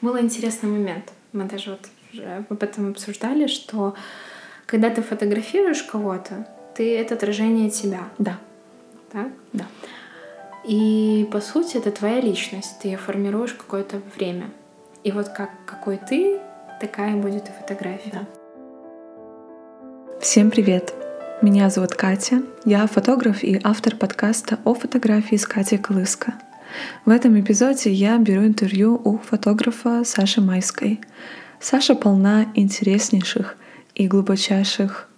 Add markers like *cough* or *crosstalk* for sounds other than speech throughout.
был интересный момент. Мы даже вот уже об этом обсуждали, что когда ты фотографируешь кого-то, ты — это отражение тебя. Да. Так? Да. И по сути это твоя личность, ты ее формируешь какое-то время. И вот как, какой ты, такая будет и фотография. Да. Всем привет! Меня зовут Катя, я фотограф и автор подкаста о фотографии с Катей Колыско. В этом эпизоде я беру интервью у фотографа Саши Майской. Саша полна интереснейших и глубочайших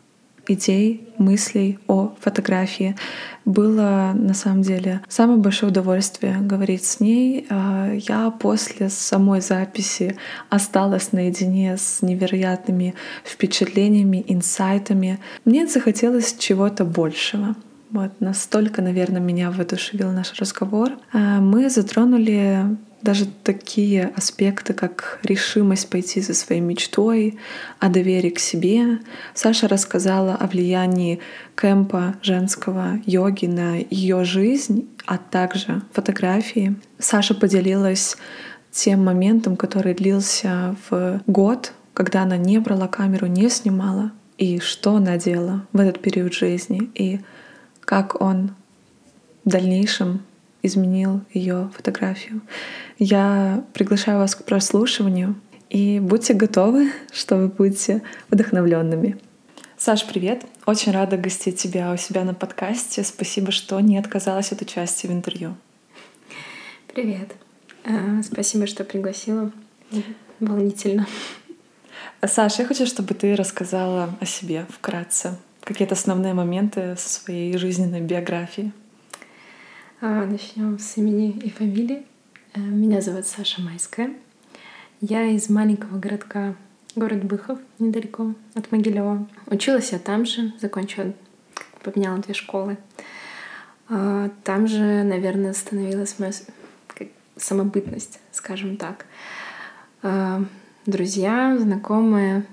идей, мыслей о фотографии. Было на самом деле самое большое удовольствие говорить с ней. А, я после самой записи осталась наедине с невероятными впечатлениями, инсайтами. Мне захотелось чего-то большего. Вот настолько, наверное, меня воодушевил наш разговор. А, мы затронули даже такие аспекты, как решимость пойти за своей мечтой, о доверии к себе. Саша рассказала о влиянии кемпа женского йоги на ее жизнь, а также фотографии. Саша поделилась тем моментом, который длился в год, когда она не брала камеру, не снимала, и что она делала в этот период жизни, и как он в дальнейшем изменил ее фотографию. Я приглашаю вас к прослушиванию и будьте готовы, что вы будете вдохновленными. Саш, привет! Очень рада гостить тебя у себя на подкасте. Спасибо, что не отказалась от участия в интервью. Привет. А, спасибо, что пригласила. Волнительно. Саша, я хочу, чтобы ты рассказала о себе вкратце. Какие-то основные моменты своей жизненной биографии. А, Начнем с имени и фамилии. Э, меня зовут Саша Майская. Я из маленького городка, город Быхов, недалеко от Могилева. Училась я там же, закончила, поменяла две школы. А, там же, наверное, становилась моя самобытность, скажем так. А, друзья, знакомые.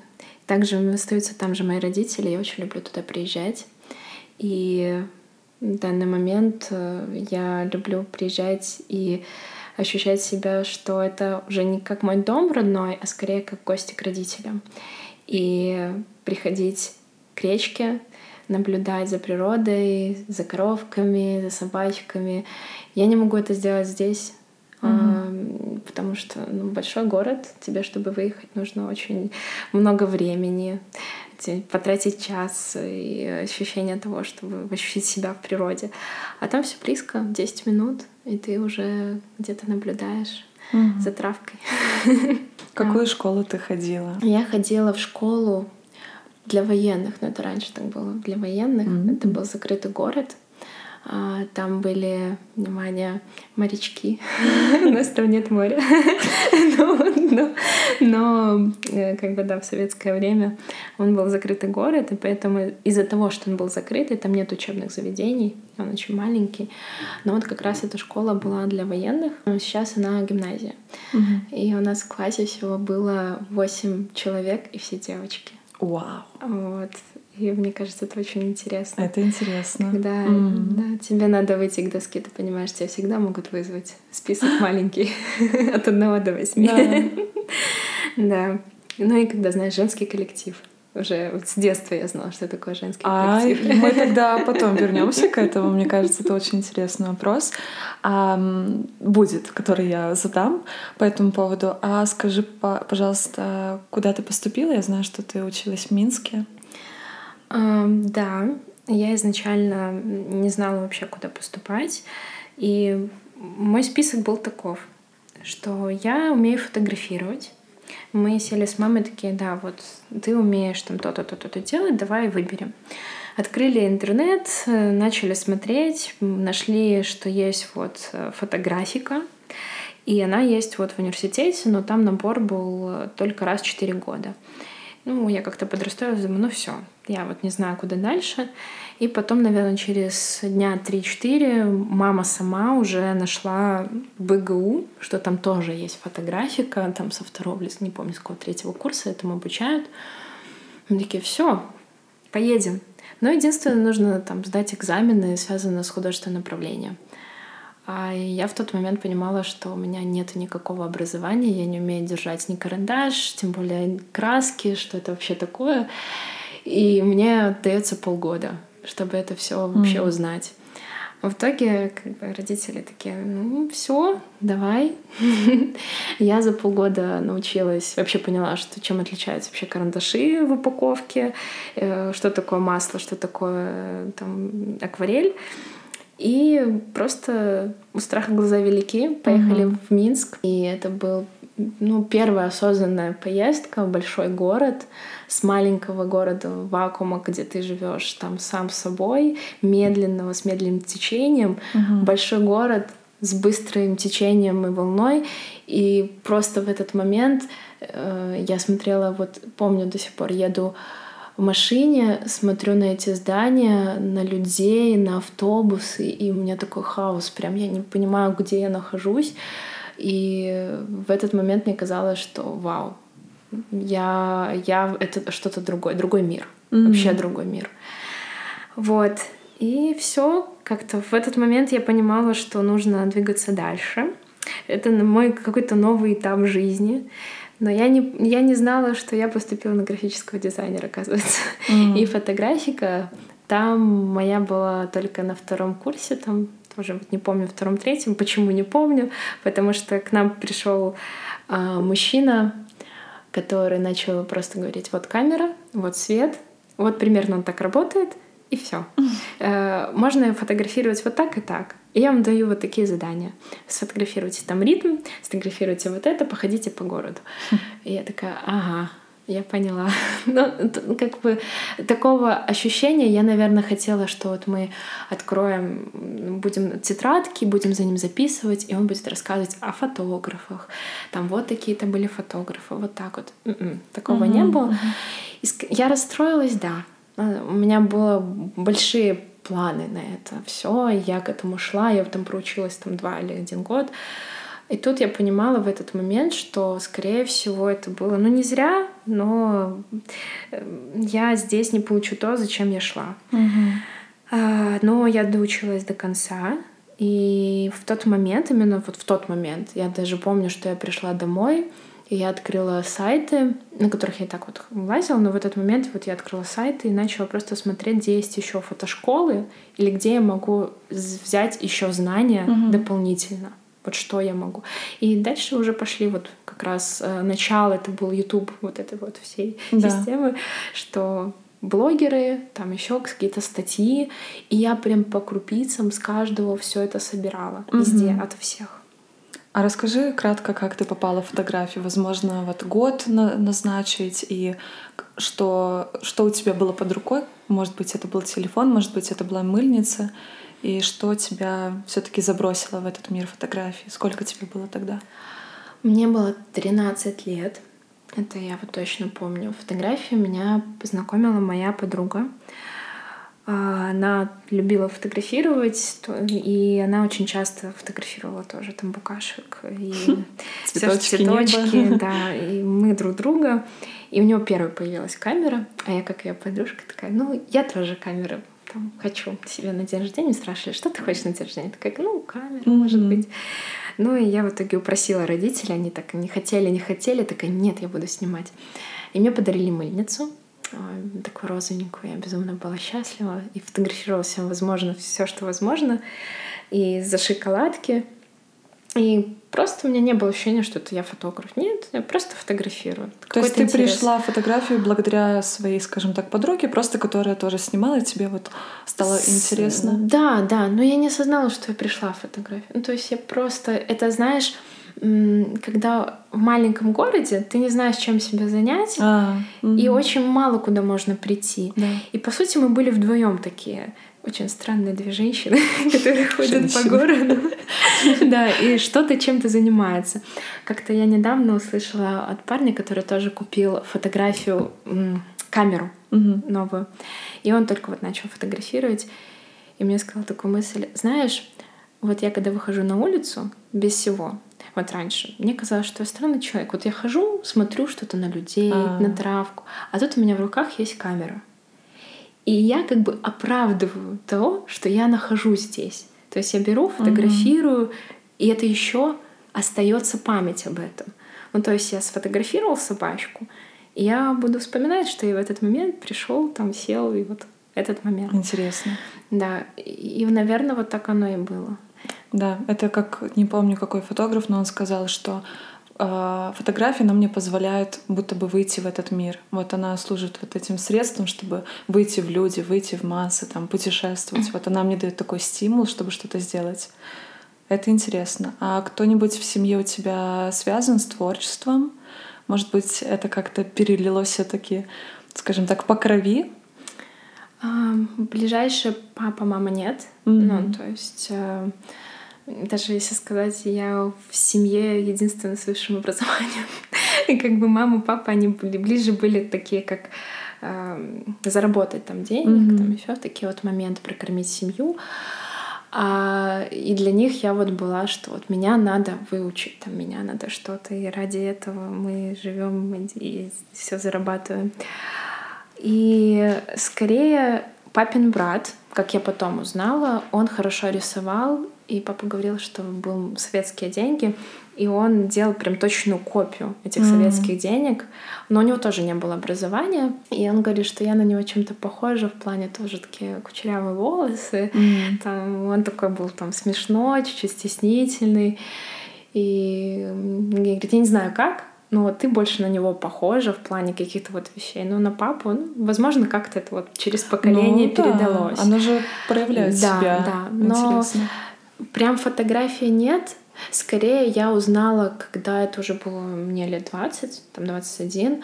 Также остаются там же мои родители. Я очень люблю туда приезжать. И в данный момент э, я люблю приезжать и ощущать себя, что это уже не как мой дом родной, а скорее как гости к родителям. И приходить к речке, наблюдать за природой, за коровками, за собачками. Я не могу это сделать здесь, mm-hmm. потому что ну, большой город, тебе, чтобы выехать, нужно очень много времени потратить час и ощущение того, чтобы ощутить себя в природе. А там все близко, 10 минут, и ты уже где-то наблюдаешь угу. за травкой. Какую школу ты ходила? Я ходила в школу для военных, но это раньше так было, для военных. Mm-hmm. Это был закрытый город. А, там были, внимание, морячки. У нас там нет моря. *laughs* Но, э, как бы, да, в советское время он был закрытый город, и поэтому из-за того, что он был закрытый, там нет учебных заведений, он очень маленький. Но вот как раз эта школа была для военных. Сейчас она гимназия. И у нас в классе всего было 8 человек, и все девочки. Вау. Вот. И мне кажется, это очень интересно. Это интересно. Когда mm. да, тебе надо выйти к доске, ты понимаешь, тебя всегда могут вызвать список *laughs* маленький *laughs* от одного до восьми. *laughs* Да. Ну и когда, знаешь, женский коллектив. Уже вот с детства я знала, что такое женский а, коллектив. Мы тогда потом вернемся к этому. Мне кажется, это очень интересный вопрос. А, будет, который я задам по этому поводу. А скажи, пожалуйста, куда ты поступила? Я знаю, что ты училась в Минске. Да, я изначально не знала вообще, куда поступать. И мой список был таков, что я умею фотографировать. Мы сели с мамой такие, да, вот ты умеешь там то-то, то-то, то делать, давай выберем. Открыли интернет, начали смотреть, нашли, что есть вот э, фотографика, и она есть вот в университете, но там набор был только раз в 4 года. Ну, я как-то подрастроилась, думаю, ну все, я вот не знаю, куда дальше. И потом, наверное, через дня 3-4 мама сама уже нашла БГУ, что там тоже есть фотографика, там со второго, не помню, с какого третьего курса этому обучают. Мы такие, все, поедем. Но единственное, нужно там сдать экзамены, связанные с художественным направлением. А я в тот момент понимала, что у меня нет никакого образования, я не умею держать ни карандаш, тем более краски, что это вообще такое. И мне дается полгода, чтобы это все вообще mm-hmm. узнать. В итоге как бы, родители такие, ну все, давай. *laughs* Я за полгода научилась, вообще поняла, что чем отличаются вообще карандаши в упаковке, э, что такое масло, что такое там акварель. И просто у страха глаза велики, поехали угу. в Минск, и это был ну, первая осознанная поездка в большой город с маленького города вакуума, где ты живешь там сам собой, медленного, с медленным течением, угу. большой город с быстрым течением и волной. И просто в этот момент э, я смотрела, вот помню до сих пор, еду в машине, смотрю на эти здания, на людей, на автобусы, и у меня такой хаос. Прям я не понимаю, где я нахожусь. И в этот момент мне казалось, что вау, я, я это что-то другое, другой мир, mm-hmm. вообще другой мир. Вот. И все, как-то в этот момент я понимала, что нужно двигаться дальше. Это мой какой-то новый этап жизни. Но я не, я не знала, что я поступила на графического дизайнера, оказывается. Mm. И фотографика там моя была только на втором курсе, там тоже не помню, втором, третьем. Почему не помню? Потому что к нам пришел а, мужчина, который начал просто говорить: вот камера, вот свет, вот примерно он так работает, и все. Э, можно фотографировать вот так и так. И я вам даю вот такие задания. Сфотографируйте там ритм, сфотографируйте вот это, походите по городу. И я такая, ага, я поняла. *laughs* Ну, как бы такого ощущения я, наверное, хотела, что вот мы откроем, будем тетрадки, будем за ним записывать, и он будет рассказывать о фотографах. Там вот такие-то были фотографы, вот так вот. М-м, такого не было. Я расстроилась, да. А, у меня было большие планы на это все. Я к этому шла, я там проучилась там два или один год. И тут я понимала в этот момент, что, скорее всего, это было, ну, не зря, но э, я здесь не получу то, зачем я шла. Угу. Но я доучилась до конца, и в тот момент, именно вот в тот момент, я даже помню, что я пришла домой, и я открыла сайты, на которых я так вот лазила, но в этот момент вот я открыла сайты и начала просто смотреть, где есть еще фотошколы или где я могу взять еще знания угу. дополнительно вот что я могу. И дальше уже пошли вот как раз э, начало, это был YouTube вот этой вот всей да. системы, что блогеры, там еще какие-то статьи, и я прям по крупицам с каждого все это собирала угу. везде, от всех. А расскажи кратко, как ты попала в фотографию. Возможно, вот год на назначить и что, что у тебя было под рукой. Может быть, это был телефон, может быть, это была мыльница и что тебя все-таки забросило в этот мир фотографии? Сколько тебе было тогда? Мне было 13 лет. Это я вот точно помню. Фотографию меня познакомила моя подруга. А, она любила фотографировать, и она очень часто фотографировала тоже там букашек и *laughs* цветочки, цветочки *laughs* да, и мы друг друга. И у него первая появилась камера, а я, как ее подружка, такая, ну, я тоже камера там, хочу себе на день рождения, спрашивали, что ты хочешь на день рождения? Такая, ну, камера, mm-hmm. может быть. Ну, и я в итоге упросила родителей, они так не хотели, не хотели, такая, нет, я буду снимать. И мне подарили мыльницу, такую розовенькую, я безумно была счастлива и фотографировала всем возможно, все, что возможно. И за шоколадки, и просто у меня не было ощущения, что это я фотограф. Нет, я просто фотографирую. То есть ты интерес. пришла в фотографию благодаря своей, скажем так, подруге, просто которая тоже снимала, и тебе вот стало С... интересно? Да, да, но я не осознала, что я пришла в фотографию. Ну, то есть я просто, это знаешь, когда в маленьком городе ты не знаешь, чем себя занять, а, угу. и очень мало куда можно прийти. Да. И по сути мы были вдвоем такие очень странные две женщины, *laughs* которые ходят по городу. *laughs* Да, и что-то чем-то занимается. Как-то я недавно услышала от парня, который тоже купил фотографию, камеру новую. И он только вот начал фотографировать. И мне сказал такую мысль, знаешь, вот я когда выхожу на улицу без всего, вот раньше, мне казалось, что я странный человек. Вот я хожу, смотрю что-то на людей, А-а-а. на травку, а тут у меня в руках есть камера. И я как бы оправдываю то, что я нахожусь здесь. То есть я беру, фотографирую, mm-hmm. и это еще остается память об этом. Ну, то есть я сфотографировал собачку, и я буду вспоминать, что я в этот момент пришел, там сел, и вот этот момент. Интересно. Да, и, наверное, вот так оно и было. Да, это как, не помню какой фотограф, но он сказал, что э, фотография нам мне позволяет будто бы выйти в этот мир. Вот она служит вот этим средством, чтобы выйти в люди, выйти в массы, там, путешествовать. Вот она мне дает такой стимул, чтобы что-то сделать. Это интересно. А кто-нибудь в семье у тебя связан с творчеством? Может быть, это как-то перелилось все-таки, скажем так, по крови? А, ближайшие папа, мама нет. Mm-hmm. Ну, то есть э, даже если сказать, я в семье единственная с высшим образованием. И как бы мама, папа, они были ближе были такие, как э, заработать там денег, mm-hmm. там еще такие вот моменты, прокормить семью. А, и для них я вот была, что вот меня надо выучить, там меня надо что-то, и ради этого мы живем и все зарабатываем. И скорее папин брат, как я потом узнала, он хорошо рисовал, и папа говорил, что был советские деньги, и он делал прям точную копию этих mm-hmm. советских денег, но у него тоже не было образования, и он говорит, что я на него чем-то похожа в плане тоже такие кучерявые волосы, mm-hmm. там он такой был там смешной, чуть-чуть стеснительный, и говорит, я не знаю как, но вот ты больше на него похожа в плане каких-то вот вещей. Но на папу, ну, возможно, как-то это вот через поколение ну, передалось. Да. Оно же проявляет да, себя. Да, но Интересно. Прям фотографии нет. Скорее я узнала, когда это уже было мне лет 20, там 21,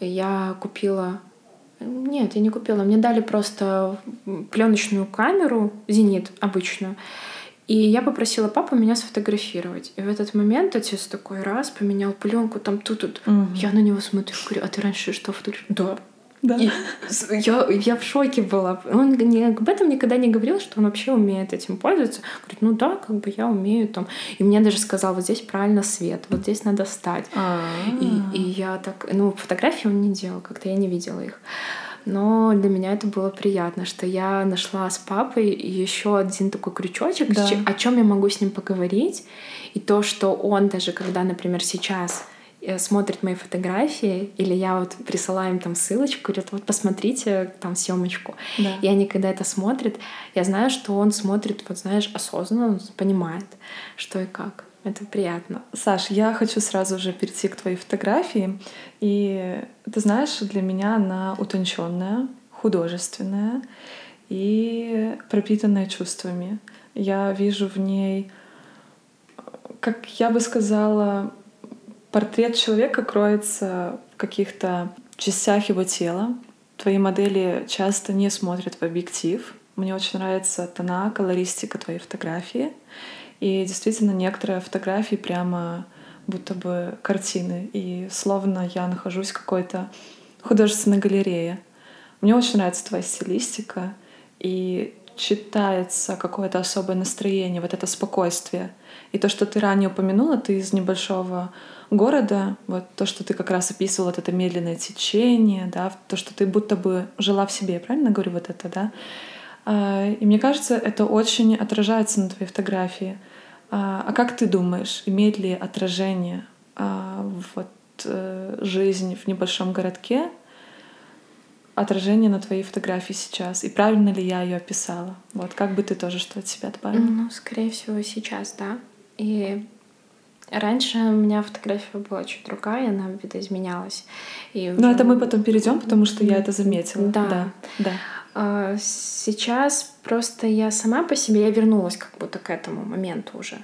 я купила нет, я не купила. Мне дали просто пленочную камеру, зенит обычную. И я попросила папу меня сфотографировать. И в этот момент отец такой раз поменял пленку там тут тут. Угу. Я на него смотрю, говорю, а ты раньше что фотографировал? Да. Да. И я, я в шоке была. Он не, об этом никогда не говорил, что он вообще умеет этим пользоваться. Говорит, ну да, как бы я умею там. И мне даже сказал, вот здесь правильно свет, вот здесь надо встать. И, и я так, ну, фотографии он не делал, как-то я не видела их. Но для меня это было приятно, что я нашла с папой еще один такой крючочек, да. о чем я могу с ним поговорить. И то, что он даже, когда, например, сейчас э, смотрит мои фотографии, или я вот присылаю им там ссылочку, говорят, вот посмотрите там съемочку. Да. И они, когда это смотрят, я знаю, что он смотрит, вот знаешь, осознанно, он понимает, что и как. Это приятно. Саш, я хочу сразу же перейти к твоей фотографии. И ты знаешь, для меня она утонченная, художественная и пропитанная чувствами. Я вижу в ней, как я бы сказала, портрет человека кроется в каких-то частях его тела. Твои модели часто не смотрят в объектив. Мне очень нравится тона, колористика твоей фотографии. И действительно, некоторые фотографии прямо будто бы картины. И словно я нахожусь в какой-то художественной галерее. Мне очень нравится твоя стилистика. И читается какое-то особое настроение, вот это спокойствие. И то, что ты ранее упомянула, ты из небольшого города, вот то, что ты как раз описывала, вот это медленное течение, да, то, что ты будто бы жила в себе, правильно говорю вот это, да? А, и мне кажется, это очень отражается на твоей фотографии. А, а как ты думаешь, имеет ли отражение а, вот э, жизнь в небольшом городке отражение на твоей фотографии сейчас? И правильно ли я ее описала? Вот как бы ты тоже что от себя добавила? Ну, скорее всего, сейчас, да. И Раньше у меня фотография была чуть другая, она видоизменялась. И Но это мы потом перейдем, потому что я это заметила. Да. да. да. А, сейчас просто я сама по себе, я вернулась как будто к этому моменту уже.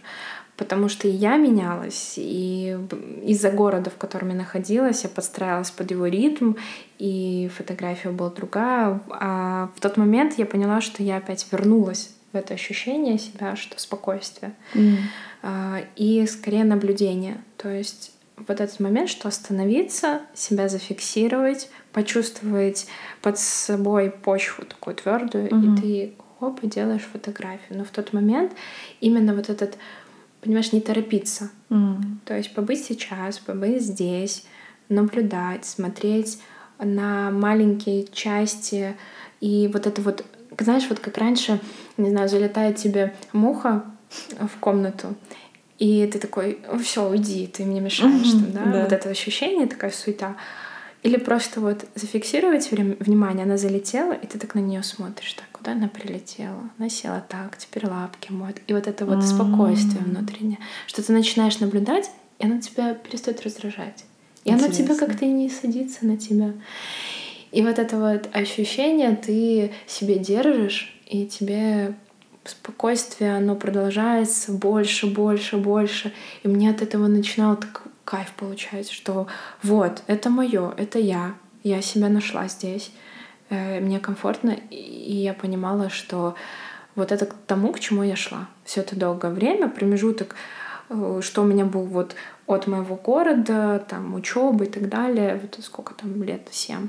Потому что и я менялась, и из-за города, в котором я находилась, я подстраивалась под его ритм, и фотография была другая. А в тот момент я поняла, что я опять вернулась в это ощущение себя, что спокойствие. Mm. И скорее наблюдение. То есть вот этот момент, что остановиться, себя зафиксировать, почувствовать под собой почву такую твердую, угу. и ты хоп, и делаешь фотографию. Но в тот момент именно вот этот, понимаешь, не торопиться. Угу. То есть побыть сейчас, побыть здесь, наблюдать, смотреть на маленькие части и вот это вот знаешь, вот как раньше, не знаю, залетает тебе муха в комнату, и ты такой, все, уйди, ты мне мешаешь, mm-hmm, там, да? да, вот это ощущение, такая суета. Или просто вот зафиксировать время, внимание, она залетела, и ты так на нее смотришь, так, куда она прилетела? Она села так, теперь лапки моет. И вот это вот mm-hmm. спокойствие внутреннее, что ты начинаешь наблюдать, и оно тебя перестает раздражать. И Интересно. оно тебя как-то не садится на тебя. И вот это вот ощущение ты себе держишь, и тебе спокойствие, оно продолжается больше, больше, больше. И мне от этого начинал так кайф получать, что вот, это мое, это я, я себя нашла здесь, э, мне комфортно, и я понимала, что вот это к тому, к чему я шла. Все это долгое время, промежуток, э, что у меня был вот от моего города, там, учебы и так далее, вот сколько там лет, семь.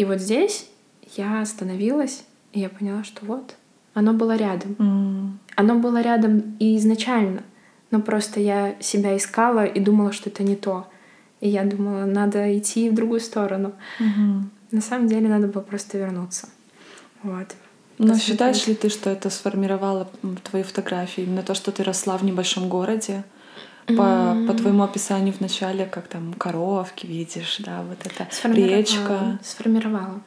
И вот здесь я остановилась, и я поняла, что вот, оно было рядом. Mm. Оно было рядом и изначально, но просто я себя искала и думала, что это не то. И я думала, надо идти в другую сторону. Mm-hmm. На самом деле надо было просто вернуться. Вот. Но считаешь ли ты, что это сформировало твои фотографии? Именно то, что ты росла в небольшом городе? По, mm-hmm. по твоему описанию в начале, как там коровки видишь, да, вот это речка. Сформировала.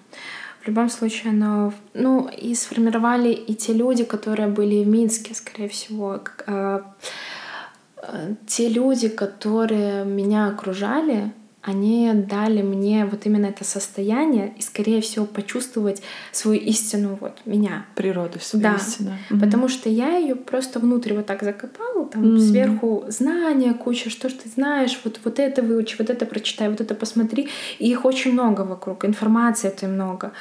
В любом случае, оно, ну, и сформировали и те люди, которые были в Минске, скорее всего. Э, э, те люди, которые меня окружали, они дали мне вот именно это состояние и, скорее всего, почувствовать свою истину, вот меня. Природу свою да. истину. Mm-hmm. Потому что я ее просто внутрь вот так закопала, там mm-hmm. сверху знания куча, что ж ты знаешь, вот, вот это выучи, вот это прочитай, вот это посмотри. И их очень много вокруг, информации это много.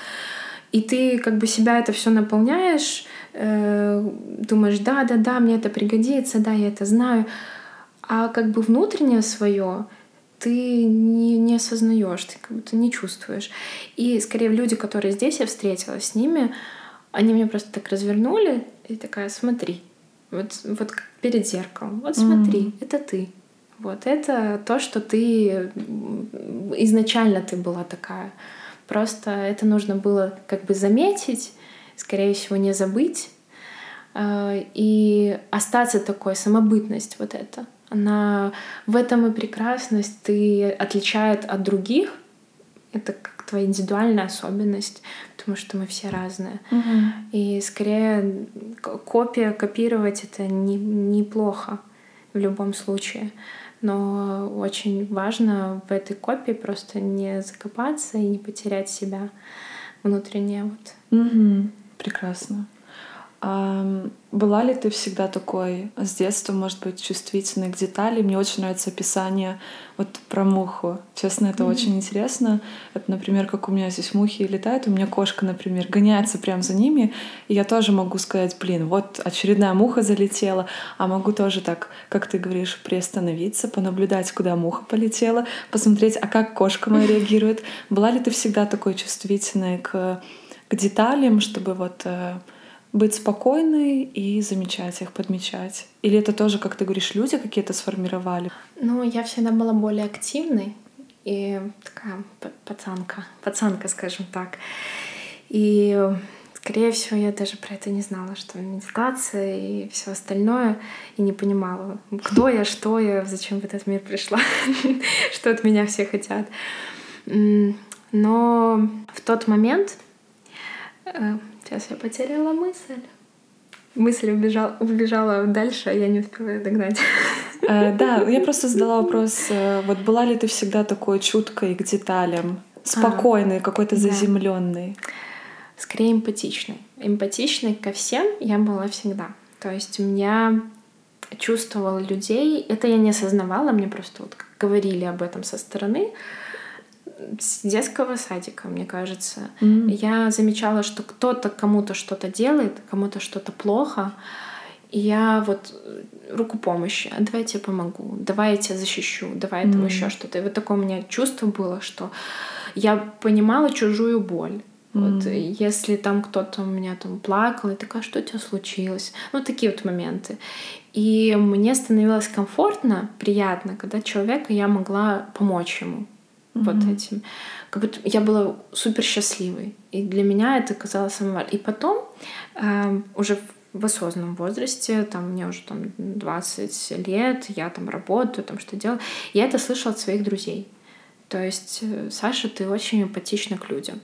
И ты как бы себя это все наполняешь, э, думаешь, да, да, да, мне это пригодится, да, я это знаю. А как бы внутреннее свое, ты не, не осознаешь, ты как будто не чувствуешь. И скорее люди, которые здесь я встретилась с ними, они меня просто так развернули и такая, смотри, вот, вот перед зеркалом, вот смотри, mm. это ты. Вот это то, что ты изначально ты была такая. Просто это нужно было как бы заметить, скорее всего, не забыть э, и остаться такой самобытность вот это она в этом и прекрасность, ты отличает от других. Это как твоя индивидуальная особенность, потому что мы все разные. Угу. И скорее копия, копировать это не, неплохо в любом случае. Но очень важно в этой копии просто не закопаться и не потерять себя внутреннее. Вот. Угу. Прекрасно. Была ли ты всегда такой с детства, может быть, чувствительной к деталям? Мне очень нравится описание вот про муху. Честно, это mm-hmm. очень интересно. Это, например, как у меня здесь мухи летают, у меня кошка, например, гоняется прямо за ними, и я тоже могу сказать, блин, вот очередная муха залетела, а могу тоже так, как ты говоришь, приостановиться, понаблюдать, куда муха полетела, посмотреть, а как кошка моя *laughs* реагирует. Была ли ты всегда такой чувствительной к, к деталям, чтобы вот э, быть спокойной и замечать их, подмечать? Или это тоже, как ты говоришь, люди какие-то сформировали? Ну, я всегда была более активной и такая пацанка, пацанка, скажем так. И, скорее всего, я даже про это не знала, что медитация и все остальное, и не понимала, кто я, что я, зачем в этот мир пришла, *laughs* что от меня все хотят. Но в тот момент э, Сейчас я потеряла мысль. Мысль убежала, убежала дальше, а я не успела ее догнать. *laughs* Э, да, я просто задала вопрос, э, вот была ли ты всегда такой чуткой к деталям, спокойной, а, какой-то заземленной? Скорее эмпатичной. Эмпатичной ко всем я была всегда. То есть у меня чувствовала людей, это я не осознавала, мне просто вот говорили об этом со стороны, с детского садика, мне кажется. Mm. Я замечала, что кто-то кому-то что-то делает, кому-то что-то плохо. И я вот э, руку помощи, а давай я тебе помогу, давай я тебя защищу, давай mm. там еще что-то. И вот такое у меня чувство было, что я понимала чужую боль. Mm. Вот если там кто-то у меня там плакал, и такая, что у тебя случилось? Ну, такие вот моменты. И мне становилось комфортно, приятно, когда человека я могла помочь ему. Mm-hmm. вот этим. Как будто я была супер счастливой. И для меня это казалось самым И потом, э, уже в осознанном возрасте, там мне уже там 20 лет, я там работаю, там что делаю, я это слышала от своих друзей. То есть, э, Саша, ты очень эмпатична к людям,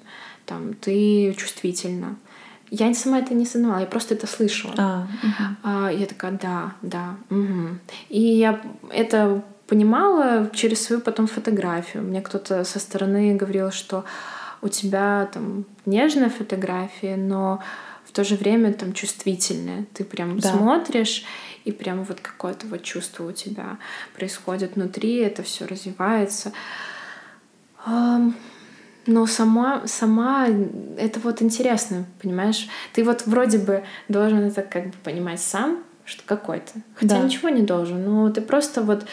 там, ты чувствительна. Я сама это не осознавала, я просто это слышала. А, угу. а, я такая, да, да. Угу. И я это понимала через свою потом фотографию. Мне кто-то со стороны говорил, что у тебя там нежная фотография, но в то же время там чувствительная. Ты прям да. смотришь, и прям вот какое-то вот чувство у тебя происходит внутри, это все развивается. Но сама, сама это вот интересно, понимаешь? Ты вот вроде бы должен это как бы понимать сам, что какой то Хотя да. ничего не должен, но ты просто вот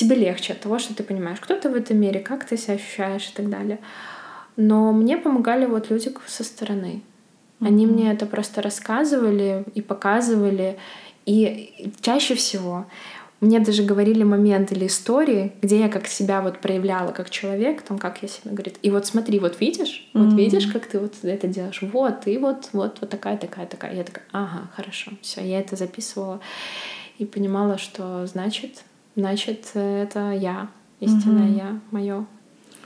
тебе легче от того, что ты понимаешь, кто ты в этом мире, как ты себя ощущаешь и так далее. Но мне помогали вот люди со стороны. Они mm-hmm. мне это просто рассказывали и показывали. И чаще всего мне даже говорили моменты или истории, где я как себя вот проявляла как человек, там как я себя говорит. И вот смотри, вот видишь, mm-hmm. вот видишь, как ты вот это делаешь. Вот, и вот, вот, вот такая, такая, такая. Я такая, ага, хорошо, все, я это записывала и понимала, что значит значит, это я, истинное угу. я, мое.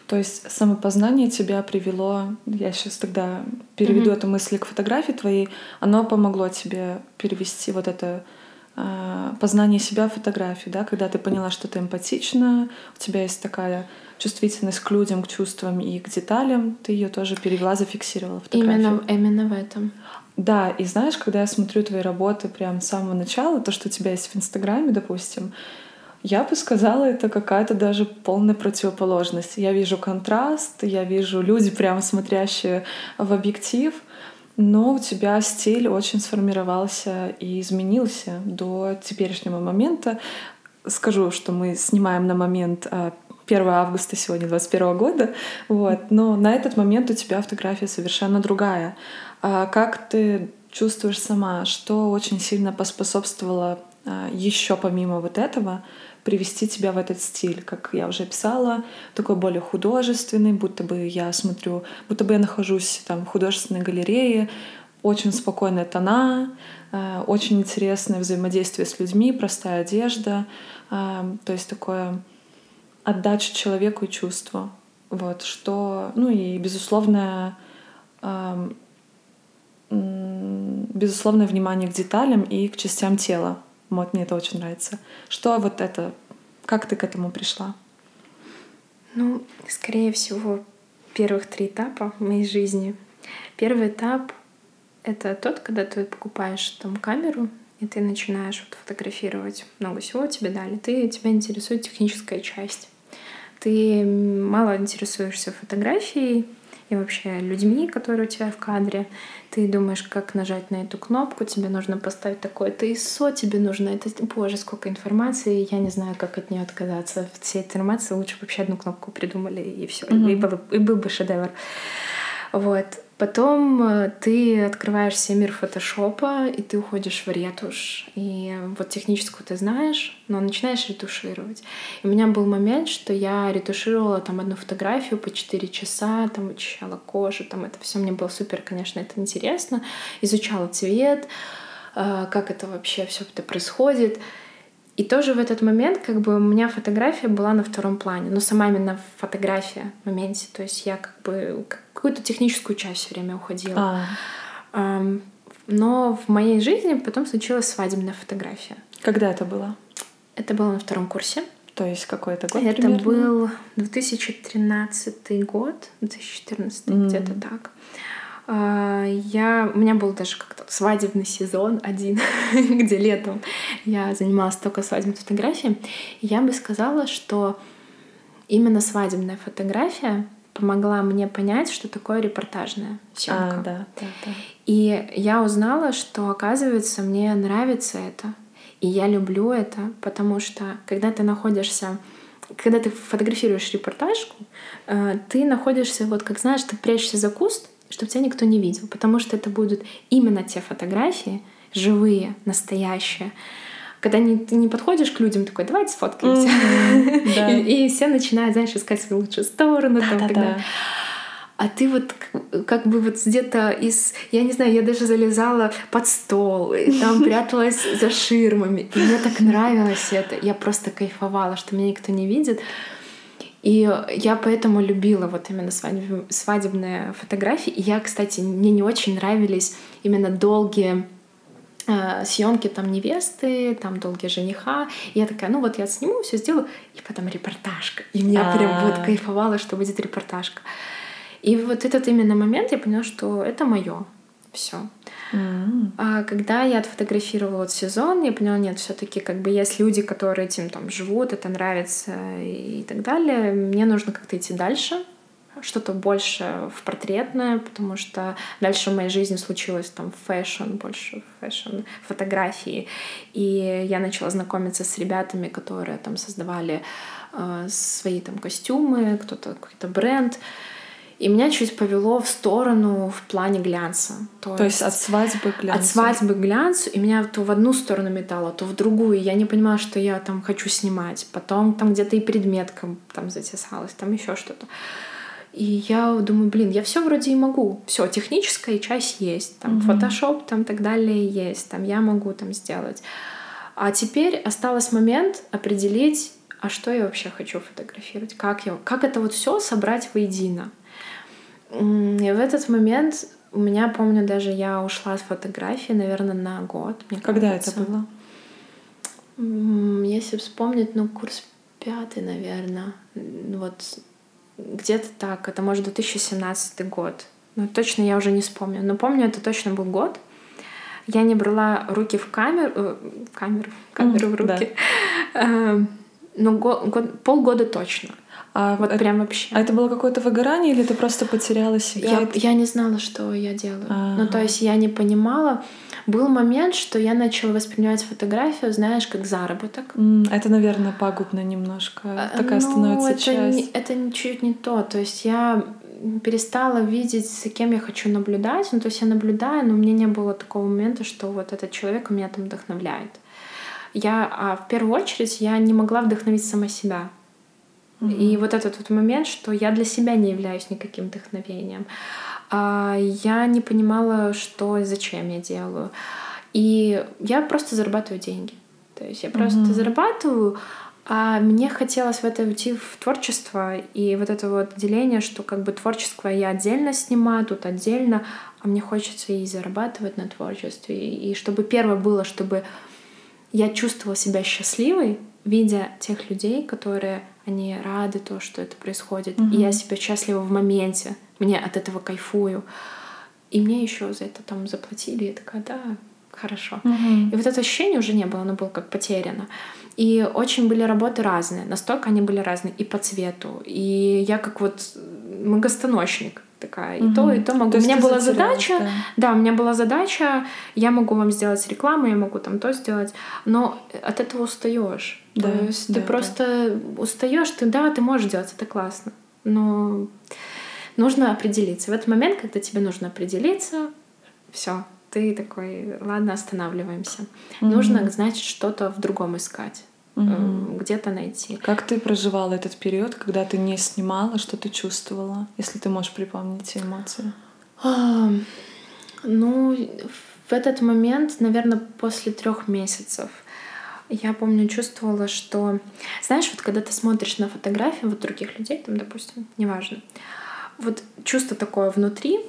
То есть самопознание тебя привело, я сейчас тогда переведу угу. эту мысль к фотографии твоей, оно помогло тебе перевести вот это э, познание себя в фотографии, да, когда ты поняла, что ты эмпатична, у тебя есть такая чувствительность к людям, к чувствам и к деталям, ты ее тоже перевела, зафиксировала в. Именно, именно в этом. Да, и знаешь, когда я смотрю твои работы прям с самого начала, то, что у тебя есть в Инстаграме, допустим, я бы сказала, это какая-то даже полная противоположность. Я вижу контраст, я вижу люди, прямо смотрящие в объектив, но у тебя стиль очень сформировался и изменился до теперешнего момента. Скажу, что мы снимаем на момент 1 а, августа сегодня 2021 года, вот, но на этот момент у тебя фотография совершенно другая. А как ты чувствуешь сама, что очень сильно поспособствовало а, еще помимо вот этого привести тебя в этот стиль, как я уже писала, такой более художественный, будто бы я смотрю, будто бы я нахожусь там в художественной галерее, очень спокойная тона, э, очень интересное взаимодействие с людьми, простая одежда, э, то есть такое отдача человеку и чувству. Вот, что, ну и безусловное, э, безусловное внимание к деталям и к частям тела. Вот мне это очень нравится. Что вот это, как ты к этому пришла? Ну, скорее всего, первых три этапа в моей жизни. Первый этап — это тот, когда ты покупаешь там камеру, и ты начинаешь вот фотографировать. Много всего тебе дали. Ты, тебя интересует техническая часть. Ты мало интересуешься фотографией, и вообще людьми, которые у тебя в кадре. Ты думаешь, как нажать на эту кнопку, тебе нужно поставить такое-то ISO, тебе нужно это... Боже, сколько информации, я не знаю, как от нее отказаться. От всей этой информации лучше вообще одну кнопку придумали, и все, mm-hmm. и, был, и был бы шедевр. Вот. Потом э, ты открываешь себе мир фотошопа, и ты уходишь в ретушь. И вот техническую ты знаешь, но начинаешь ретушировать. И у меня был момент, что я ретушировала там одну фотографию по 4 часа, там очищала кожу, там это все мне было супер, конечно, это интересно. Изучала цвет, э, как это вообще все это происходит. И тоже в этот момент как бы у меня фотография была на втором плане, но сама именно фотография в моменте. То есть я как бы какую-то техническую часть все время уходила. А. Но в моей жизни потом случилась свадебная фотография. Когда это было? Это было на втором курсе. То есть какой-то год Это примерно? был 2013 год, 2014 mm. где-то так. А, я, у меня был даже как-то свадебный сезон один, *laughs* где летом я занималась только свадебной фотографией. я бы сказала, что именно свадебная фотография помогла мне понять, что такое репортажная съемка. А, да, да, да. И я узнала, что, оказывается, мне нравится это. И я люблю это, потому что когда ты находишься когда ты фотографируешь репортажку, э, ты находишься, вот как знаешь, ты прячешься за куст, чтобы тебя никто не видел, потому что это будут именно те фотографии, живые, настоящие, когда не, ты не подходишь к людям, такой, давайте сфоткаемся. Mm-hmm, да. *laughs* и, и все начинают, знаешь, искать свою лучшую сторону. Да, там, да, тогда. Да. А ты вот как бы вот где-то из... Я не знаю, я даже залезала под стол, и там *laughs* пряталась за ширмами. И мне так нравилось это. Я просто кайфовала, что меня никто не видит. И я поэтому любила вот именно свадебные фотографии. И я, кстати, мне не очень нравились именно долгие съемки там невесты, там долгие жениха. И я такая, ну вот я сниму, все сделаю, и потом репортажка. И меня А-а-а. прям вот кайфовало, что будет репортажка. И вот этот именно момент я поняла, что это мое. Все. Mm-hmm. А когда я отфотографировала вот сезон, я поняла, нет, все-таки как бы есть люди, которые этим там живут, это нравится и так далее. Мне нужно как-то идти дальше, что-то больше в портретное, потому что дальше в моей жизни случилось там фэшн, больше фэшн, фотографии. И я начала знакомиться с ребятами, которые там создавали э, свои там костюмы, кто-то какой-то бренд. И меня чуть повело в сторону в плане глянца. То, то есть, есть от свадьбы к глянцу? От свадьбы к глянцу. И меня то в одну сторону метало, то в другую. Я не понимала, что я там хочу снимать. Потом там где-то и предметка там затесалась, там еще что-то. И я думаю, блин, я все вроде и могу. Все, техническая часть есть. Там фотошоп, mm-hmm. там так далее есть. Там я могу там сделать. А теперь осталось момент определить, а что я вообще хочу фотографировать, как я, как это вот все собрать воедино. И в этот момент у меня, помню, даже я ушла с фотографии, наверное, на год. Мне Когда кажется. это было? Если вспомнить, ну, курс пятый, наверное. Вот где-то так. Это, может, 2017 год. Ну, точно я уже не вспомню. Но помню, это точно был год. Я не брала руки в камеру, э, камеру, камеру mm, в руки. Да. Ну, год, год, полгода точно. А вот это, прям вообще. А это было какое-то выгорание или ты просто потеряла себя? Я, я не знала, что я делаю. А-а-а. Ну, то есть я не понимала. Был момент, что я начала воспринимать фотографию, знаешь, как заработок. Это, наверное, пагубно немножко. А, Такая ну, становится это часть. Не, это чуть не то. То есть я перестала видеть, за кем я хочу наблюдать. Ну, то есть я наблюдаю, но у меня не было такого момента, что вот этот человек меня там вдохновляет. Я, а в первую очередь, я не могла вдохновить сама себя. И вот этот вот момент, что я для себя не являюсь никаким вдохновением. А, я не понимала, что и зачем я делаю. И я просто зарабатываю деньги. То есть я просто mm-hmm. зарабатываю, а мне хотелось в это уйти в творчество, и вот это вот деление, что как бы творчество я отдельно снимаю, тут отдельно, а мне хочется и зарабатывать на творчестве. И чтобы первое было, чтобы я чувствовала себя счастливой, видя тех людей, которые они рады то, что это происходит. Угу. И я себя счастлива в моменте. Мне от этого кайфую. И мне еще за это там заплатили. Я такая, да, хорошо. Угу. И вот это ощущение уже не было, оно было как потеряно. И очень были работы разные, настолько они были разные и по цвету. И я как вот многостаночник такая. И угу. то, и то могу. То у меня была задача, да. да, у меня была задача, я могу вам сделать рекламу, я могу там то сделать, но от этого устаешь. Да, то есть да, ты да. просто устаешь, ты да, ты можешь делать, это классно. Но нужно определиться. В этот момент, когда тебе нужно определиться, все, ты такой, ладно, останавливаемся. mm Нужно, значит, что-то в другом искать угу. где-то найти. Как ты проживала этот период, когда ты не снимала, что ты чувствовала, если ты можешь припомнить эмоции? А, ну, в этот момент, наверное, после трех месяцев я помню, чувствовала, что, знаешь, вот когда ты смотришь на фотографии вот других людей, там, допустим, неважно, вот чувство такое внутри,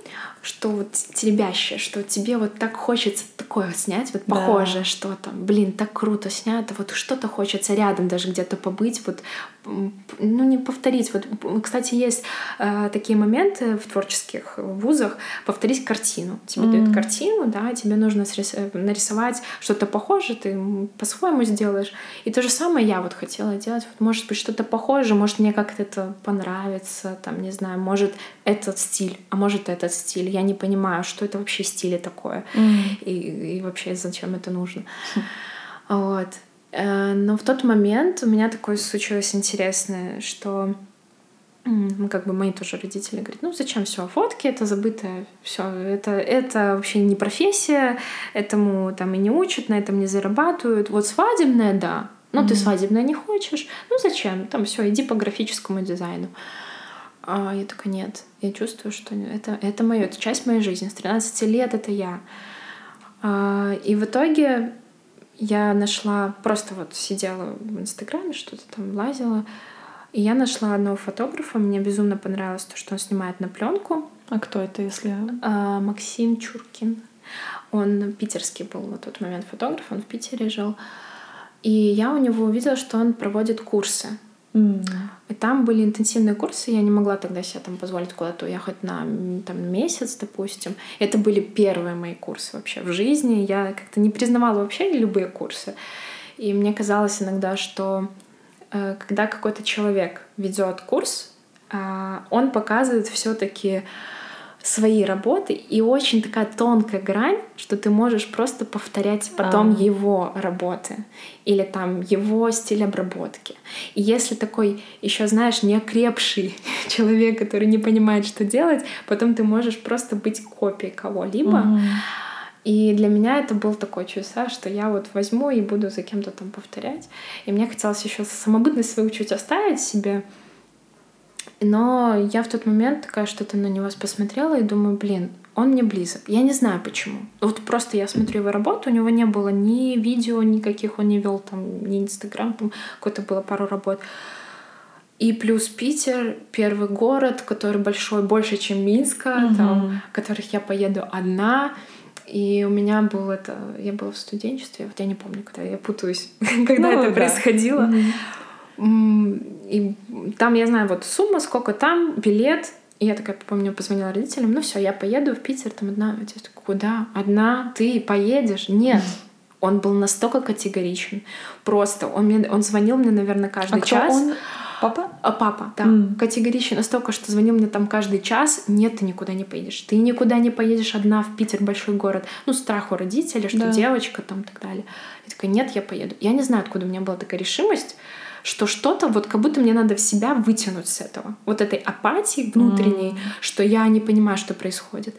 что вот теребящее, что тебе вот так хочется такое снять, вот похожее да. что-то. Блин, так круто снято, вот что-то хочется рядом даже где-то побыть, вот ну не повторить. Вот, кстати, есть э, такие моменты в творческих вузах, повторить картину. Тебе mm-hmm. дают картину, да, тебе нужно срис- нарисовать что-то похожее, ты по-своему сделаешь. И то же самое я вот хотела делать. Вот, может быть, что-то похожее, может, мне как-то это понравится, там, не знаю, может, этот стиль, а может, этот стиль. Я не понимаю, что это вообще стиль такое. Mm-hmm. И, и вообще, зачем это нужно. Вот. Э, но в тот момент у меня такое случилось интересное, что мы как бы мои тоже родители говорят, ну зачем все фотки, это забытое, все, это, это вообще не профессия, этому там и не учат, на этом не зарабатывают. Вот свадебная, да, но mm-hmm. ты свадебная не хочешь, ну зачем, там все, иди по графическому дизайну. А я такая, нет, я чувствую, что это, это мое, это часть моей жизни. С 13 лет это я. А, и в итоге я нашла, просто вот сидела в Инстаграме, что-то там лазила, и я нашла одного фотографа, мне безумно понравилось то, что он снимает на пленку. А кто это, если... А, Максим Чуркин. Он питерский был на тот момент фотограф, он в Питере жил. И я у него увидела, что он проводит курсы. Mm. И там были интенсивные курсы, я не могла тогда себе там позволить куда-то уехать на там, месяц, допустим. Это были первые мои курсы вообще в жизни. Я как-то не признавала вообще любые курсы. И мне казалось иногда, что э, когда какой-то человек ведет курс, э, он показывает все-таки свои работы, и очень такая тонкая грань, что ты можешь просто повторять потом а. его работы или там его стиль обработки. И если такой еще, знаешь, неокрепший *laughs* человек, который не понимает, что делать, потом ты можешь просто быть копией кого-либо. Угу. И для меня это был такой чудеса, что я вот возьму и буду за кем-то там повторять. И мне хотелось еще самобытность свою чуть оставить себе, но я в тот момент такая что-то на него посмотрела и думаю, блин, он мне близок. Я не знаю почему. Вот просто я смотрю его работу, у него не было ни видео никаких, он не вел там ни Инстаграм, там какое-то было пару работ. И плюс Питер, первый город, который большой, больше, чем Минска, угу. там, в которых я поеду одна. И у меня был это... Я была в студенчестве, вот я не помню, когда я путаюсь, *laughs* когда ну, это да. происходило. Угу. И там, я знаю, вот сумма, сколько там, билет. И я такая, помню, позвонила родителям, ну все, я поеду в Питер, там одна. Отец такой, куда? Одна? Ты поедешь? Нет. Он был настолько категоричен. Просто. Он, мне, он звонил мне, наверное, каждый а час. Он? Папа? А, папа, да. Mm. Категоричен настолько, что звонил мне там каждый час. Нет, ты никуда не поедешь. Ты никуда не поедешь одна в Питер, большой город. Ну, страх у родителей, что да. девочка там и так далее. Я такая, нет, я поеду. Я не знаю, откуда у меня была такая решимость что что-то вот как будто мне надо в себя вытянуть с этого. Вот этой апатии внутренней, mm. что я не понимаю, что происходит.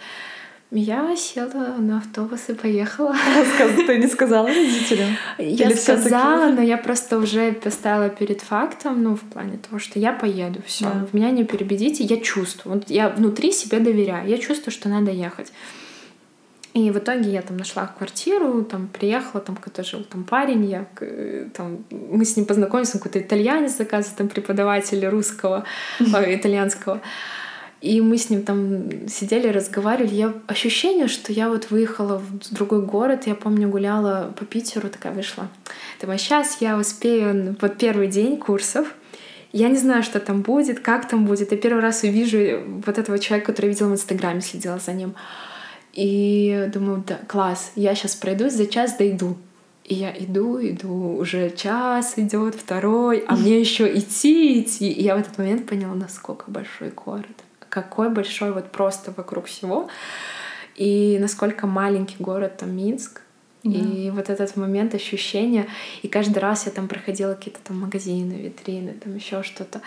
Я села на автобус и поехала. *laughs* Ты не сказала родителям? Я Или сказала, но я просто уже поставила перед фактом, ну, в плане того, что я поеду, все, да. меня не перебедите, я чувствую. Вот я внутри себе доверяю, я чувствую, что надо ехать. И в итоге я там нашла квартиру, там приехала, там какой-то жил там парень, я, там, мы с ним познакомились, он какой-то итальянец, оказывается, там преподаватель русского, итальянского. И мы с ним там сидели, разговаривали. Я ощущение, что я вот выехала в другой город. Я помню, гуляла по Питеру, такая вышла. Думаю, сейчас я успею вот первый день курсов. Я не знаю, что там будет, как там будет. Я первый раз увижу вот этого человека, который видела в Инстаграме, следила за ним. И думаю, да, класс, я сейчас пройдусь, за час дойду. И я иду, иду, уже час идет, второй, а мне еще идти, идти. И я в этот момент поняла, насколько большой город. Какой большой вот просто вокруг всего. И насколько маленький город там Минск. И вот этот момент ощущения, и каждый раз я там проходила какие-то там магазины, витрины, там еще что-то.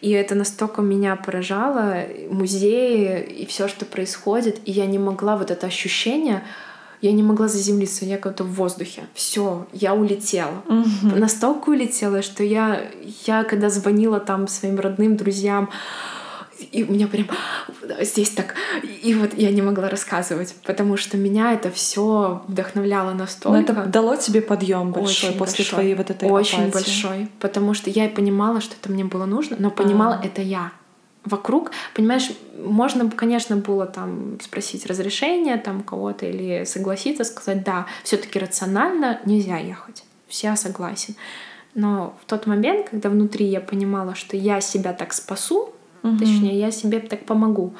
И это настолько меня поражало, музеи и все, что происходит, и я не могла вот это ощущение, я не могла заземлиться, я как-то в воздухе. Все, я улетела. Угу. Настолько улетела, что я, я когда звонила там своим родным, друзьям, и у меня прям здесь так... И вот я не могла рассказывать, потому что меня это все вдохновляло настолько. Но это дало тебе подъем большой Очень после большой. твоей вот этой Очень апатии. большой. Потому что я понимала, что это мне было нужно, но понимала а. это я вокруг, понимаешь, можно, конечно, было там спросить разрешение там кого-то или согласиться, сказать, да, все-таки рационально нельзя ехать, все согласен. Но в тот момент, когда внутри я понимала, что я себя так спасу, Угу. Точнее, я себе так помогу.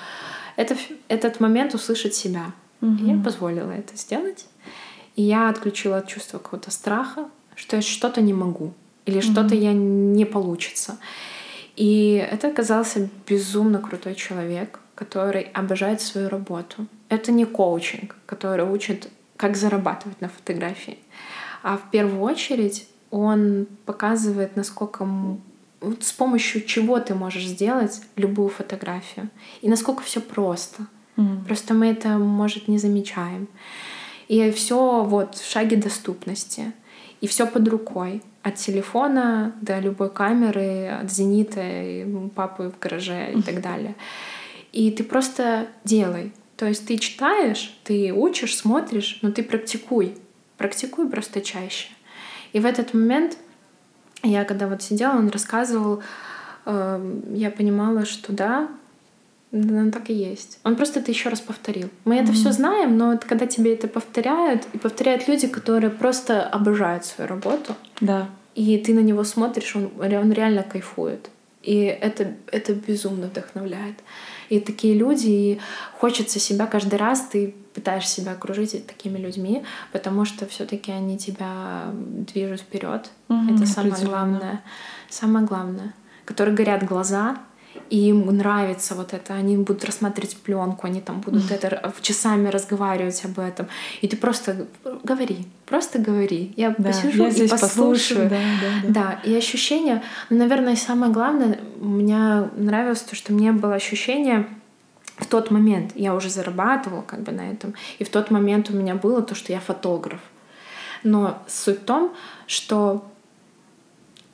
Это, этот момент услышать себя. Угу. И я позволила это сделать. И я отключила от чувства какого-то страха, что я что-то не могу. Или угу. что-то я не получится. И это оказался безумно крутой человек, который обожает свою работу. Это не коучинг, который учит, как зарабатывать на фотографии. А в первую очередь он показывает, насколько вот с помощью чего ты можешь сделать любую фотографию. И насколько все просто. Мгм. Просто мы это, может, не замечаем. И все вот в шаге доступности. И все под рукой. От телефона до любой камеры, от зенита, и папы в гараже и так далее. И ты просто делай. То есть ты читаешь, ты учишь, смотришь, но ты практикуй. Практикуй просто чаще. И в этот момент я когда вот сидела, он рассказывал, э, я понимала, что да, да, так и есть. Он просто это еще раз повторил. Мы это все знаем, но вот когда тебе это повторяют, и повторяют люди, которые просто обожают свою работу, Да. и ты на него смотришь, он, он реально кайфует. И это, это безумно вдохновляет. И такие люди, и хочется себя каждый раз, ты пытаешься себя окружить такими людьми, потому что все-таки они тебя движут вперед. Мгм, это самое главное. Самое главное. Которые горят глаза, и им нравится вот это, они будут рассматривать пленку, они там будут это часами разговаривать об этом. И ты просто говори, просто говори. Я Да, посижу я и послушаю. послушаю, да, да, да. Да, и ощущение, ну, наверное, самое главное, мне нравилось то, что мне было ощущение в тот момент, я уже зарабатывала как бы на этом, и в тот момент у меня было то, что я фотограф. Но суть в том, что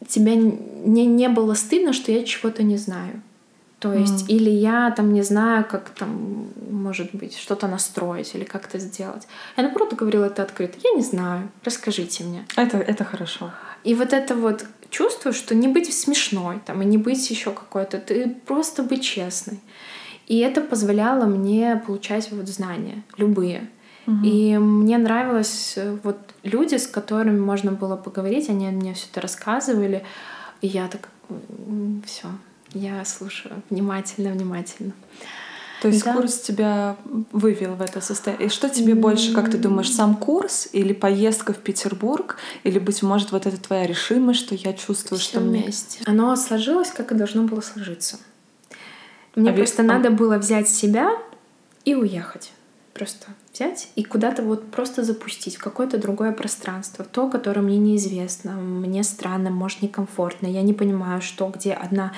тебе не, не было стыдно, что я чего-то не знаю. То есть, или я там не знаю, как там, может быть, что-то настроить или как-то сделать. Я наоборот говорила это открыто. Я не знаю, расскажите мне. Это, это хорошо. И вот это вот чувство, что не быть смешной, там, и не быть еще какой-то, ты просто быть честной. И это позволяло мне получать вот знания, любые. И мне нравилось э, вот люди, с которыми можно было поговорить, они мне все это рассказывали, и я так, все, я слушаю внимательно, внимательно. То есть Да. курс тебя вывел в это состояние. И что тебе больше, как ты думаешь, сам курс или поездка в Петербург, или, быть может, вот это твоя решимость, что я чувствую, Всё что мне... вместе. Оно сложилось, как и должно было сложиться. Мне А просто он- надо было взять себя и уехать. Просто взять и куда-то вот просто запустить в какое-то другое пространство, то, которое мне неизвестно, мне странно, может некомфортно, я не понимаю, что, где одна.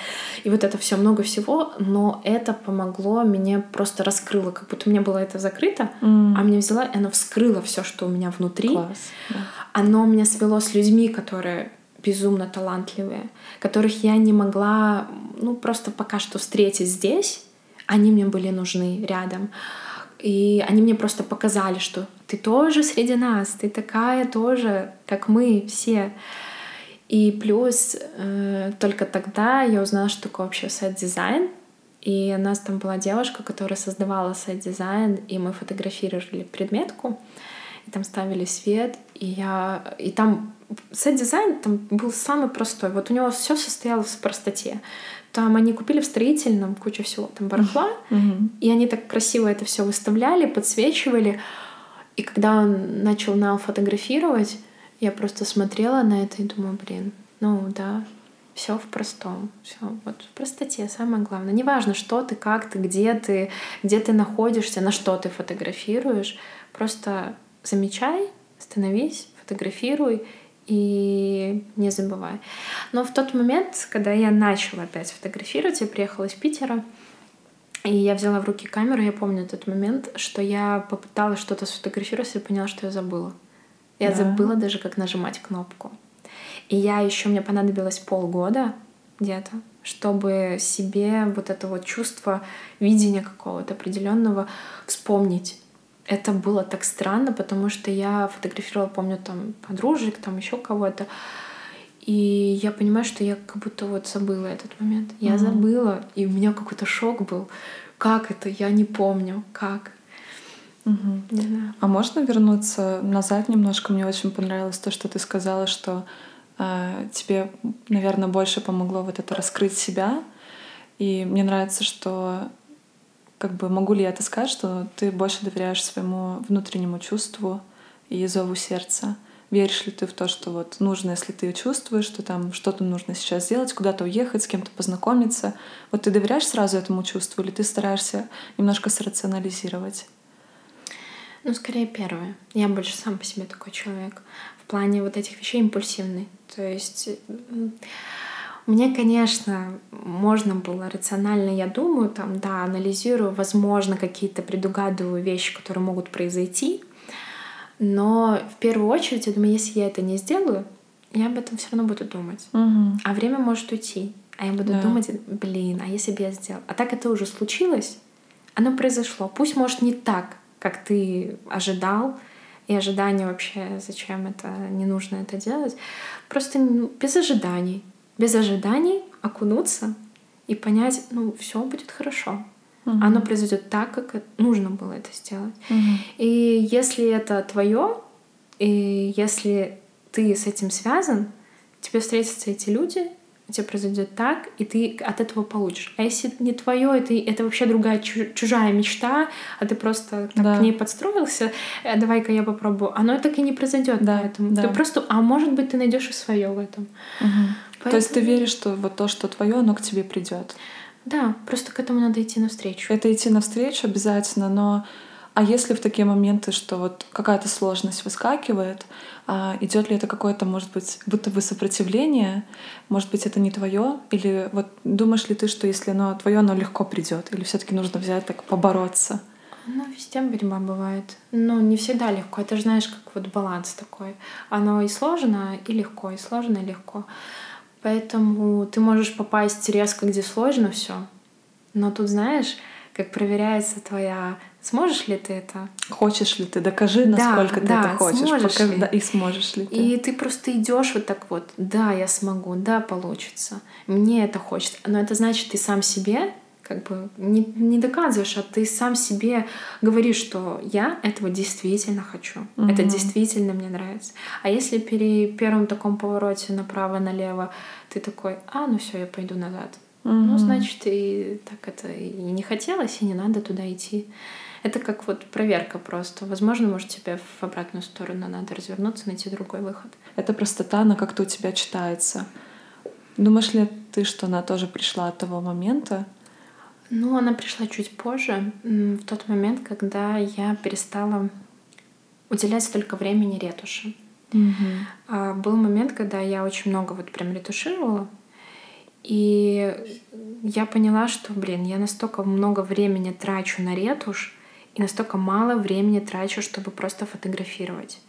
И вот это все много всего, но это помогло, мне просто раскрыло, как будто у меня было это закрыто, М. а мне взяла, и оно вскрыло все, что у меня внутри. Класс. да. Оно меня свело с людьми, которые безумно талантливые, которых я не могла, ну, просто пока что встретить здесь. Они мне были нужны рядом. И они мне просто показали, что ты тоже среди нас, ты такая тоже, как мы все. И плюс э, только тогда я узнала, что такое вообще set design. И у нас там была девушка, которая создавала set design, и мы фотографировали предметку, и там ставили свет, и я... И там сайт-дизайн там был самый простой. Вот у него все состояло в простоте. Там они купили в строительном кучу всего, там барахла, Мгм. и они так красиво это все выставляли, подсвечивали. И когда он начал нам фотографировать, я просто смотрела на это и думаю, блин, ну да, все в простом, все вот в простоте самое главное. Неважно, что ты, как ты, где ты, где ты находишься, на что ты фотографируешь, просто замечай, становись, фотографируй и не забывай. Но в тот момент, когда я начала опять фотографировать, я приехала из Питера, и я взяла в руки камеру, я помню этот момент, что я попыталась что-то сфотографировать и поняла, что я забыла. Я Да. забыла даже, как нажимать кнопку. И я еще, мне понадобилось полгода где-то, чтобы себе вот это вот чувство видения какого-то определенного вспомнить. Это было так странно, потому что я фотографировала, помню, там подружек, там еще кого-то. И я понимаю, что я как будто вот забыла этот момент. Я Мгм. забыла, и у меня какой-то шок был. Как это? Я не помню. Как? Мгм. Не знаю. А можно вернуться назад немножко? Мне очень понравилось то, что ты сказала, что э, тебе, наверное, больше помогло вот это раскрыть себя. И мне нравится, что как бы могу ли я это сказать, что ты больше доверяешь своему внутреннему чувству и зову сердца. Веришь ли ты в то, что вот нужно, если ты чувствуешь, что там что-то нужно сейчас сделать, куда-то уехать, с кем-то познакомиться? Вот ты доверяешь сразу этому чувству или ты стараешься немножко срационализировать? Ну, скорее первое. Я больше сам по себе такой человек. В плане вот этих вещей импульсивный. То есть Мне, конечно, можно было рационально, я думаю, там, да, анализирую, возможно, какие-то предугадываю вещи, которые могут произойти. Но в первую очередь, я думаю, если я это не сделаю, я об этом все равно буду думать. Мгм. А время может уйти. А я буду Да. думать, блин, а если бы я сделал? А так это уже случилось, оно произошло. Пусть, может, не так, как ты ожидал, и ожидания вообще, зачем это, не нужно это делать. Просто ну, без ожиданий. Без ожиданий окунуться и понять, ну, все будет хорошо. Мгм. Оно произойдет так, как нужно было это сделать. Мгм. И если это твое, и если ты с этим связан, тебе встретятся эти люди, у тебя произойдет так, и ты от этого получишь. А если не твое, это, это вообще другая чу- чужая мечта, а ты просто так Да. к ней подстроился, э, давай-ка я попробую. Оно так и не произойдет. Да, поэтому да. ты просто, а может быть, ты найдешь и свое в этом. Мгм. То есть ты Поэтому- веришь, что вот то, что твое, оно к тебе придет. Да, просто к этому надо идти навстречу. Это идти навстречу обязательно, но а если в такие моменты, что вот какая-то сложность выскакивает, а идет ли это какое-то, может быть, будто бы сопротивление, может быть, это не твое, или вот думаешь ли ты, что если оно твое, оно легко придет, или все-таки нужно взять так побороться? Ну, везде борьба бывает. Но не всегда легко. Это же, знаешь, как вот баланс такой. Оно и сложно, и легко, и сложно, и легко. Поэтому ты можешь попасть резко, где сложно все. Но тут, знаешь, как проверяется твоя... Сможешь ли ты это? Хочешь ли ты? Докажи, Да, насколько ты да, это хочешь. сможешь Пока- ли? да, и сможешь ли ты? И ты просто идешь вот так вот, да, я смогу, да, получится, мне это хочется. Но это значит, ты сам себе как бы не, не доказываешь, а ты сам себе говоришь, что я этого действительно хочу. Это Мгм. действительно мне нравится. А если при первом таком повороте направо-налево ты такой, а, ну все, я пойду назад. Ну, Мгм. значит, и так это и не хотелось, и не надо туда идти. Это как вот проверка просто. Возможно, может, тебе в обратную сторону надо развернуться, найти другой выход. Эта простота, она как-то у тебя читается. Думаешь ли ты, что она тоже пришла от того момента? Ну, она пришла чуть позже, в тот момент, когда я перестала уделять столько времени ретуши. А был момент, когда я очень много вот прям ретушировала, и я поняла, что, блин, я настолько много времени трачу на ретушь, и настолько мало времени трачу, чтобы просто фотографировать.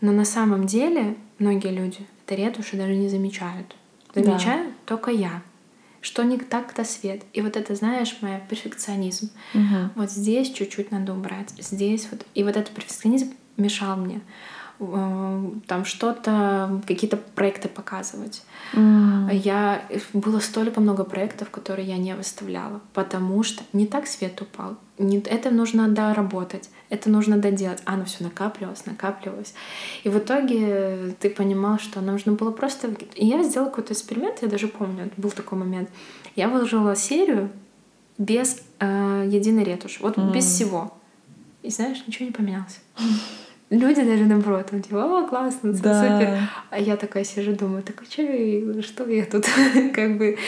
Но на самом деле многие люди это ретушь даже не замечают. Да. Замечаю только я. Что не так-то свет. И вот это, знаешь, моя перфекционизм. Мгм. Вот здесь чуть-чуть надо убрать, здесь вот. И вот этот перфекционизм мешал мне там что-то, какие-то проекты показывать. М. Я было столько много проектов, которые я не выставляла, потому что не так свет упал. Не, это нужно доработать, это нужно доделать. А оно все накапливалось, накапливалось. И в итоге ты понимал, что нужно было просто... И я сделала какой-то эксперимент, я даже помню, был такой момент. Я выложила серию без э, единой ретуши, вот М. без всего. И знаешь, ничего не поменялось. *laughs* Люди даже наоборот, там, типа, о, классно, Да. супер. А я такая сижу, думаю, так а я- что я тут? *laughs* как бы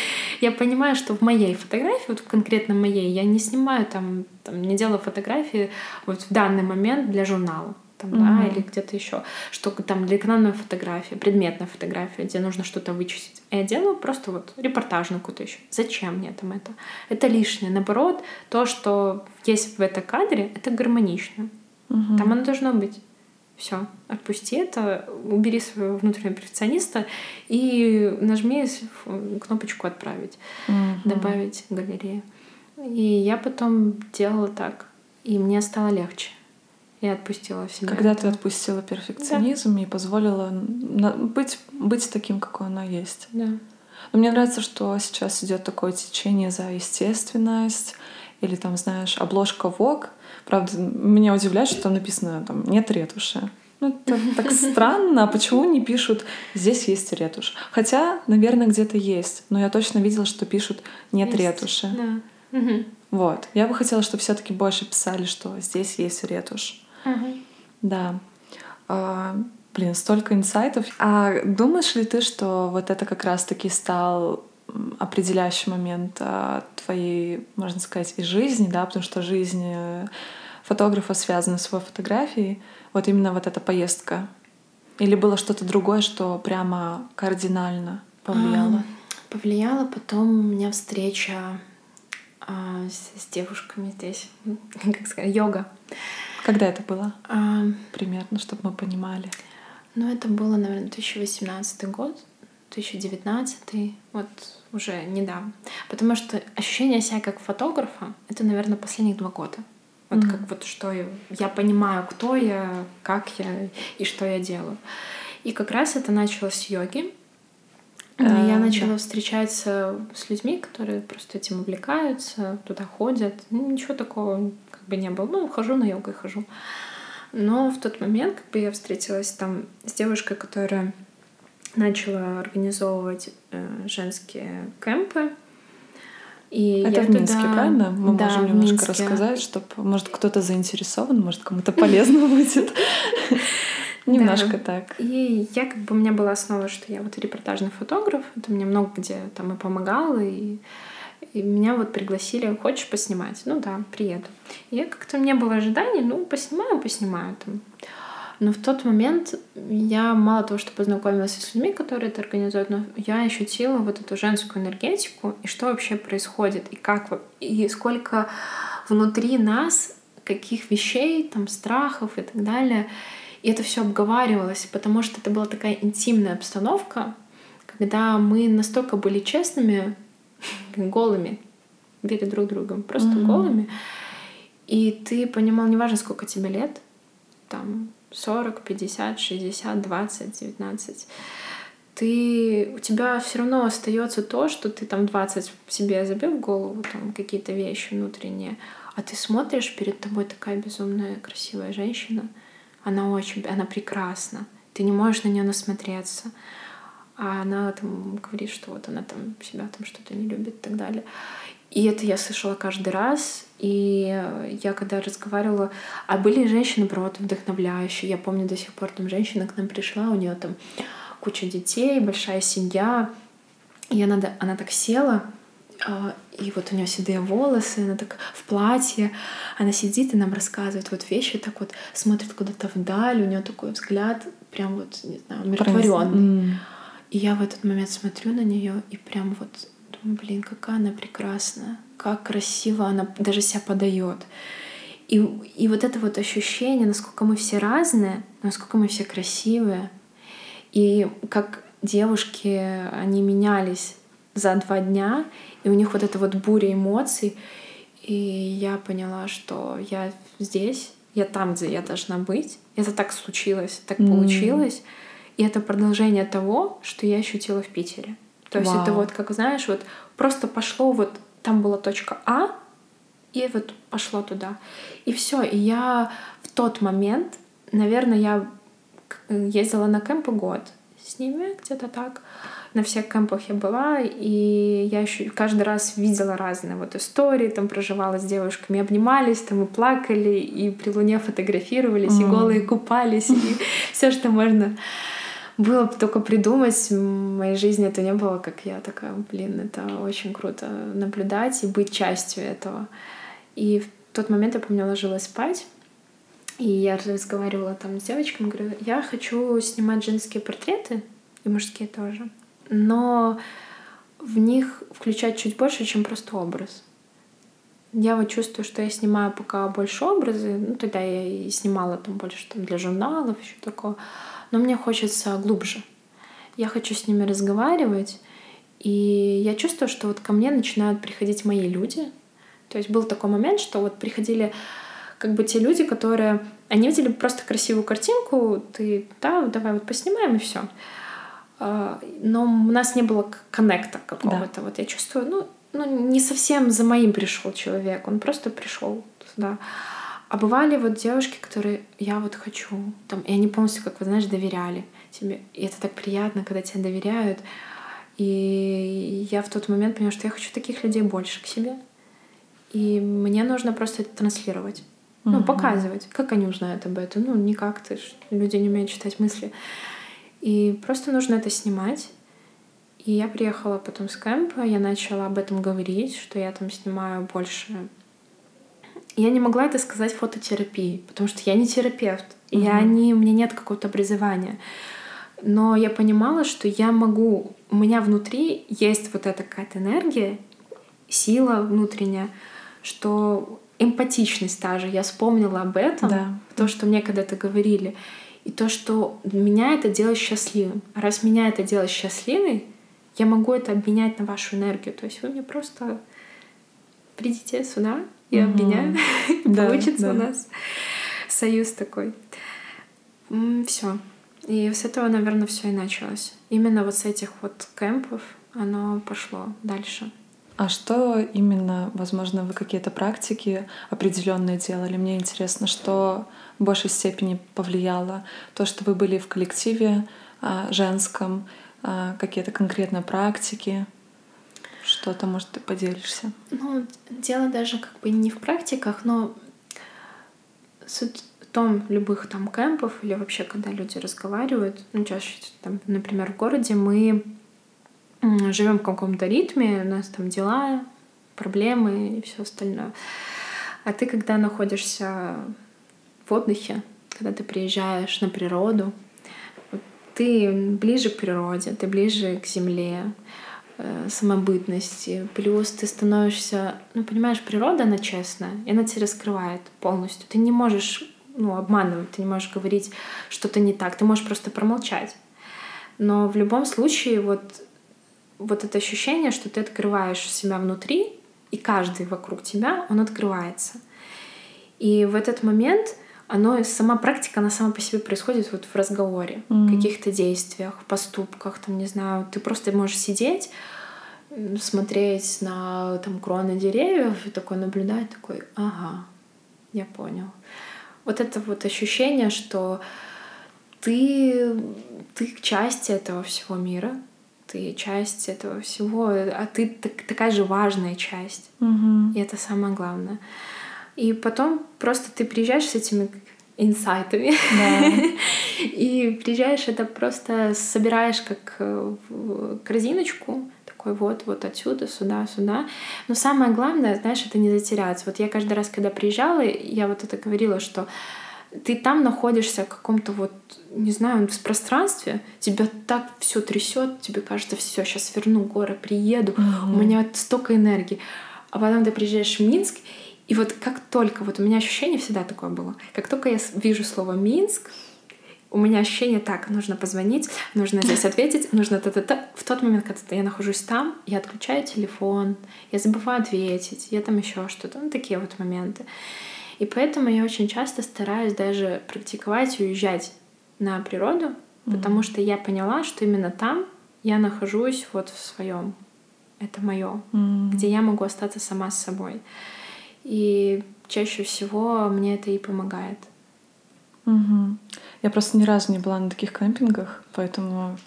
я понимаю, что в моей фотографии, вот конкретно моей, я не снимаю там, там не делаю фотографии вот в данный момент для журнала. Там, Мгм. да, или где-то еще, что там для экранной фотографии, предметная фотография, где нужно что-то вычистить. А я делаю просто вот репортажную какую-то еще. Зачем мне там это? Это лишнее. Наоборот, то, что есть в этом кадре, это гармонично. Мгм. Там оно должно быть. Все, отпусти это, убери своего внутреннего перфекциониста и нажми кнопочку «Отправить», Мгм. «Добавить галерею». И я потом делала так, и мне стало легче. Я отпустила себя. Когда это. ты отпустила перфекционизм и позволила быть, быть таким, какой оно есть. Да. Но мне нравится, что сейчас идет такое течение за естественность, или там, знаешь, обложка Vogue. Правда, меня удивляет, что там написано там нет ретуши. Ну, это так странно, а почему не пишут «здесь есть ретушь»? Хотя, наверное, где-то есть, но я точно видела, что пишут «нет Есть. ретуши». Да. Мгм. Вот. Я бы хотела, чтобы все таки больше писали, что здесь есть ретушь. Мгм. Да. А, блин, столько инсайтов. А думаешь ли ты, что вот это как раз-таки стал определяющий момент а, твоей, можно сказать, и жизни, да, потому что жизнь э, фотографа связана с его фотографией. Вот именно вот эта поездка. Или было что-то другое, что прямо кардинально повлияло? повлияла потом у меня встреча а, с, с девушками здесь, *laughs* как сказать, йога. Когда это было? А, Примерно, чтобы мы понимали. ну, это было, наверное, 2018 год, 2019, вот уже недавно. Потому что ощущение себя как фотографа — это, наверное, последних два года. Вот Мгм. как вот что я, я понимаю, кто я, как я и что я делаю. И как раз это началось с йоги. А, я да. начала встречаться с людьми, которые просто этим увлекаются, туда ходят. Ну, ничего такого как бы не было. Ну, хожу на йогу и хожу. Но в тот момент как бы я встретилась там с девушкой, которая начала организовывать э, женские кемпы. И Это в Минске, туда- правильно? Мы Да, можем немножко рассказать, чтобы, может, кто-то заинтересован, может, кому-то полезно будет. Немножко так. И я как бы у меня была основа, что я вот репортажный фотограф, это мне много где там и помогало, и, и меня вот пригласили, хочешь поснимать? Ну да, приеду. И я как-то не было ожиданий, ну поснимаю, поснимаю там. Но в тот момент я мало того, что познакомилась с людьми, которые это организуют, но я ощутила вот эту женскую энергетику и что вообще происходит, и как, и сколько внутри нас каких вещей, там, страхов и так далее. И это все обговаривалось, потому что это была такая интимная обстановка, когда мы настолько были честными, *laughs* голыми перед друг другом, просто Мгм. голыми. И ты понимал, неважно, сколько тебе лет, там 40, 50, 60, 20, 19, ты, у тебя все равно остается то, что ты там 20 себе забил в голову, там какие-то вещи внутренние, а ты смотришь, перед тобой такая безумная красивая женщина, она очень, она прекрасна, ты не можешь на нее насмотреться, а она там говорит, что вот она там себя там что-то не любит и так далее. И это я слышала каждый раз. И я когда разговаривала... А были женщины, правда, вдохновляющие. Я помню до сих пор, там женщина к нам пришла, у нее там куча детей, большая семья. И она, она так села, а, и вот у нее седые волосы, она так в платье, она сидит и нам рассказывает вот вещи, так вот смотрит куда-то вдаль, у нее такой взгляд прям вот, не знаю, умиротворенный. М. И я в этот момент смотрю на нее и прям вот блин, какая она прекрасная, как красиво она даже себя подает. И, и вот это вот ощущение, насколько мы все разные, насколько мы все красивые, и как девушки, они менялись за два дня, и у них вот эта вот буря эмоций, и я поняла, что я здесь, я там, где я должна быть. Это так случилось, так М. получилось. И это продолжение того, что я ощутила в Питере. То есть это вот, как знаешь, вот просто пошло вот там была точка А, и вот пошло туда. И все. И я в тот момент, наверное, я ездила на кемпы год с ними, где-то так. На всех кемпах я была, и я еще каждый раз видела разные вот истории, там проживала с девушками, обнимались, там и плакали, и при луне фотографировались, и М. голые купались, и *laughs* все, что можно было бы только придумать. В моей жизни это не было, как я такая, блин, это очень круто наблюдать и быть частью этого. И в тот момент я помню, ложилась спать, и я разговаривала там с девочками, говорю, я хочу снимать женские портреты, и мужские тоже, но в них включать чуть больше, чем просто образ. Я вот чувствую, что я снимаю пока больше образы, ну тогда я и снимала там больше там, для журналов, еще такого, но мне хочется глубже. Я хочу с ними разговаривать, и я чувствую, что вот ко мне начинают приходить мои люди. То есть был такой момент, что вот приходили как бы те люди, которые... Они видели просто красивую картинку, ты, да, давай вот поснимаем и все. Но у нас не было коннекта какого-то. Вот я чувствую, ну, ну, не совсем за моим пришел человек, он просто пришел сюда. А бывали вот девушки, которые я вот хочу, там, и они полностью, как вы знаешь, доверяли тебе. И это так приятно, когда тебе доверяют. И я в тот момент поняла, что я хочу таких людей больше к себе. И мне нужно просто это транслировать. Ну, Мгм. показывать. Как они узнают об этом? Ну, никак. Ты ж, люди не умеют читать мысли. И просто нужно это снимать. И я приехала потом с кемпа, я начала об этом говорить, что я там снимаю больше. Я не могла это сказать фототерапии, потому что я не терапевт. и Я не, у меня нет какого-то образования. Но я понимала, что я могу, у меня внутри есть вот эта какая-то энергия, сила внутренняя, что эмпатичность та же. Я вспомнила об этом, Да. то, что мне когда-то говорили. И то, что меня это делает счастливым. А раз меня это делает счастливой, я могу это обменять на вашу энергию. То есть вы мне просто придите сюда, я Мгм. обменяю, и *laughs* Да, получится да. у нас союз такой. Все. И с этого, наверное, все и началось. Именно вот с этих вот кемпов оно пошло дальше. А что именно, возможно, вы какие-то практики определенные делали? Мне интересно, что в большей степени повлияло то, что вы были в коллективе а, женском, а, какие-то конкретные практики. Что-то, может, ты поделишься? Ну, дело даже как бы не в практиках, но суть в том любых там кемпов или вообще, когда люди разговаривают, ну, чаще, там, например, в городе мы живем в каком-то ритме, у нас там дела, проблемы и все остальное. А ты, когда находишься в отдыхе, когда ты приезжаешь на природу, ты ближе к природе, ты ближе к земле, самобытности. Плюс ты становишься, ну, понимаешь, природа, она честная, и она тебя раскрывает полностью. Ты не можешь ну, обманывать, ты не можешь говорить что-то не так, ты можешь просто промолчать. Но в любом случае вот, вот это ощущение, что ты открываешь себя внутри, и каждый вокруг тебя, он открывается. И в этот момент оно, сама практика, она сама по себе происходит вот в разговоре, в Мгм. каких-то действиях, поступках, там, не знаю, ты просто можешь сидеть, смотреть на там кроны деревьев и такой наблюдать, такой, ага, я понял. Вот это вот ощущение, что ты, ты часть этого всего мира, ты часть этого всего, а ты так- такая же важная часть. Мгм. И это самое главное. И потом просто ты приезжаешь с этими инсайтами. *laughs* И приезжаешь, это просто собираешь как э, корзиночку, такой вот, вот отсюда, сюда, сюда. Но самое главное, знаешь, это не затеряться. Вот я каждый раз, когда приезжала, я вот это говорила, что ты там находишься в каком-то вот, не знаю, в пространстве, тебя так все трясет, тебе кажется, все, сейчас верну горы, приеду, Мгм. у меня столько энергии. А потом ты приезжаешь в Минск, и вот как только, вот у меня ощущение всегда такое было, как только я вижу слово Минск, у меня ощущение так, нужно позвонить, нужно здесь ответить, нужно та-та-та. В тот момент, когда я нахожусь там, я отключаю телефон, я забываю ответить, я там еще что-то, ну такие вот моменты. И поэтому я очень часто стараюсь даже практиковать и уезжать на природу, потому что я поняла, что именно там я нахожусь вот в своем. Это мое, М. где я могу остаться сама с собой. И чаще всего мне это и помогает. Мгм. Я просто ни разу не была на таких кемпингах, поэтому...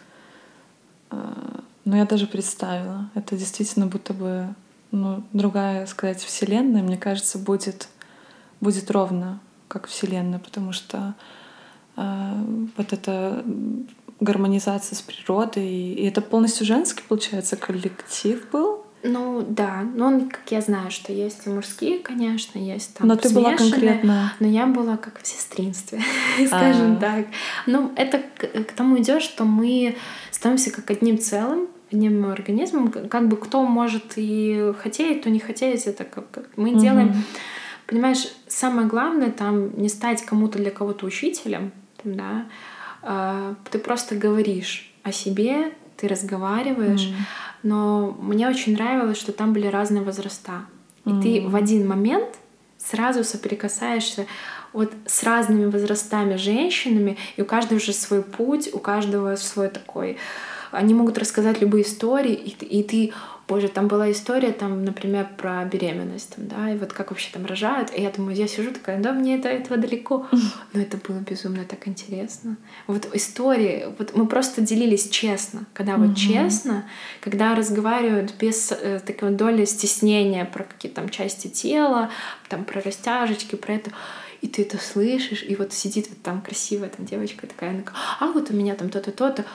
э, Ну, я даже представила. Это действительно будто бы ну, другая, сказать, вселенная, мне кажется, будет, будет ровно как вселенная, потому что э, вот эта гармонизация с природой, и это полностью женский, получается, коллектив был. Ну да, ну он, как я знаю, что есть и мужские, конечно, есть там Но ты была конкретно... Но я была как в сестринстве, *laughs* скажем А. так. Ну, это к, тому идет, что мы становимся как одним целым, одним организмом. Как бы кто может и хотеть, то не хотеть, это как мы делаем. Понимаешь, самое главное там не стать кому-то для кого-то учителем, да. А, Ты просто говоришь о себе, ты разговариваешь. М. Но мне очень нравилось, что там были разные возраста. И ты Мгм. в один момент сразу соприкасаешься вот с разными возрастами женщинами, и у каждого уже свой путь, у каждого свой такой. Они могут рассказать любые истории, и ты, и ты боже, там была история, там, например, про беременность, там, да, и вот как вообще там рожают, и я думаю, я сижу такая, да, мне это этого далеко, *laughs* но это было безумно так интересно. Вот истории, вот мы просто делились честно, когда вот Мгм. честно, когда разговаривают без э, такой доли стеснения про какие-то там части тела, там про растяжечки, про это, и ты это слышишь, и вот сидит вот там красивая там девочка такая, она а вот у меня там то-то, то-то,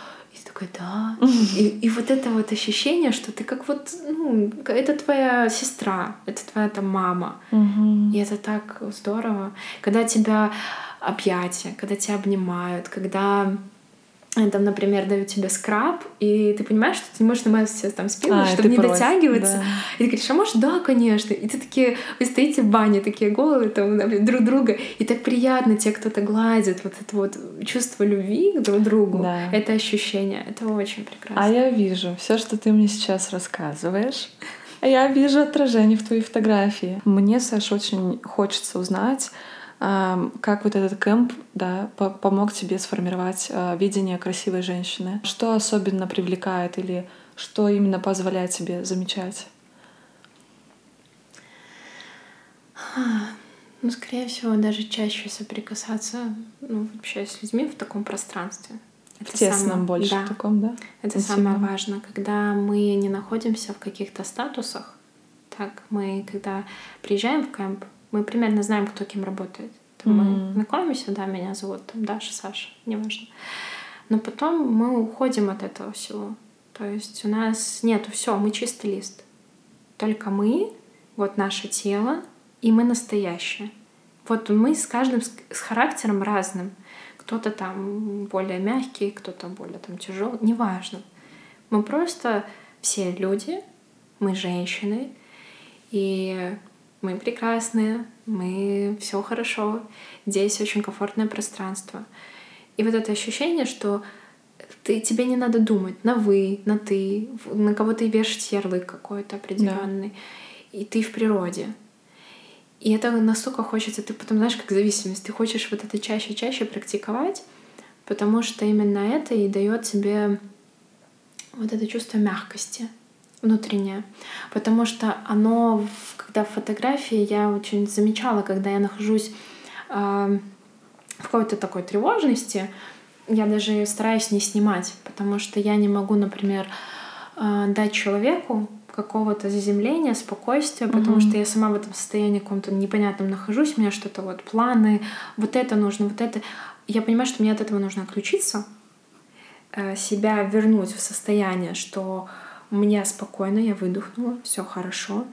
такой, да. И, и вот это вот ощущение, что ты как вот, ну, это твоя сестра, это твоя там мама. Мгм. И это так здорово, когда тебя объятия, когда тебя обнимают, когда там, например, дают тебе скраб, и ты понимаешь, что ты не можешь намазаться там спину, А, чтобы не против, дотягиваться. да. И ты говоришь, а может, да, конечно. И ты такие, вы стоите в бане, такие голые там друг друга, и так приятно те, кто-то гладит, вот это вот чувство любви к друг другу, Да. это ощущение, это очень прекрасно. А я вижу все, что ты мне сейчас рассказываешь. Я вижу отражение в твоей фотографии. Мне, Саш, очень хочется узнать, как вот этот кэмп да, по- помог тебе сформировать а, видение красивой женщины. Что особенно привлекает или что именно позволяет тебе замечать? Ну, скорее всего, даже чаще соприкасаться ну, вообще с людьми в таком пространстве. В тесном самое- больше да. таком, да? Это Интимном. самое важное, когда мы не находимся в каких-то статусах. Так, мы когда приезжаем в кемп, мы примерно знаем, кто кем работает. Там Мы Мгм. знакомимся, да, меня зовут там Даша, Саша, неважно. Но потом мы уходим от этого всего. То есть у нас нету все, мы чистый лист. Только мы, вот наше тело, и мы настоящие. Вот мы с каждым с с характером разным. Кто-то там более мягкий, кто-то более там тяжелый, неважно. Мы просто все люди, мы женщины, и мы прекрасные, мы все хорошо, здесь очень комфортное пространство. И вот это ощущение, что ты, тебе не надо думать на вы, на ты, на кого ты вешать ярлык какой-то определенный, и ты в природе. И это настолько хочется, ты потом знаешь, как зависимость, ты хочешь вот это чаще и чаще практиковать, потому что именно это и дает тебе вот это чувство мягкости внутреннее. Потому что оно, когда в фотографии, я очень замечала, когда я нахожусь а, в какой-то такой тревожности, я даже стараюсь не снимать, потому что я не могу, например, а, дать человеку какого-то заземления, спокойствия, потому Мгм. что я сама в этом состоянии каком-то непонятном нахожусь, у меня что-то вот планы, вот это нужно, вот это. Я понимаю, что мне от этого нужно отключиться, э, себя вернуть в состояние, что мне спокойно, я выдохнула, все хорошо,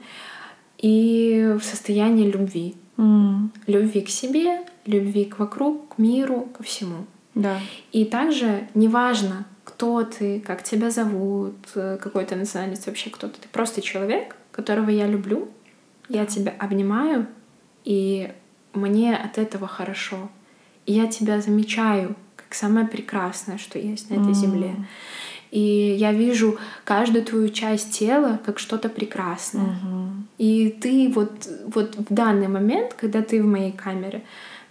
и в состоянии любви. М, Любви к себе, любви к вокруг, к миру, ко всему. Да. И также неважно, кто ты, как тебя зовут, э, какой ты национальность, вообще кто ты. Ты просто человек, которого я люблю, я тебя обнимаю, и мне от этого хорошо. И я тебя замечаю как самое прекрасное, что есть на этой М. земле. И я вижу каждую твою часть тела как что-то прекрасное. Мгм. И ты вот, вот в данный момент, когда ты в моей камере,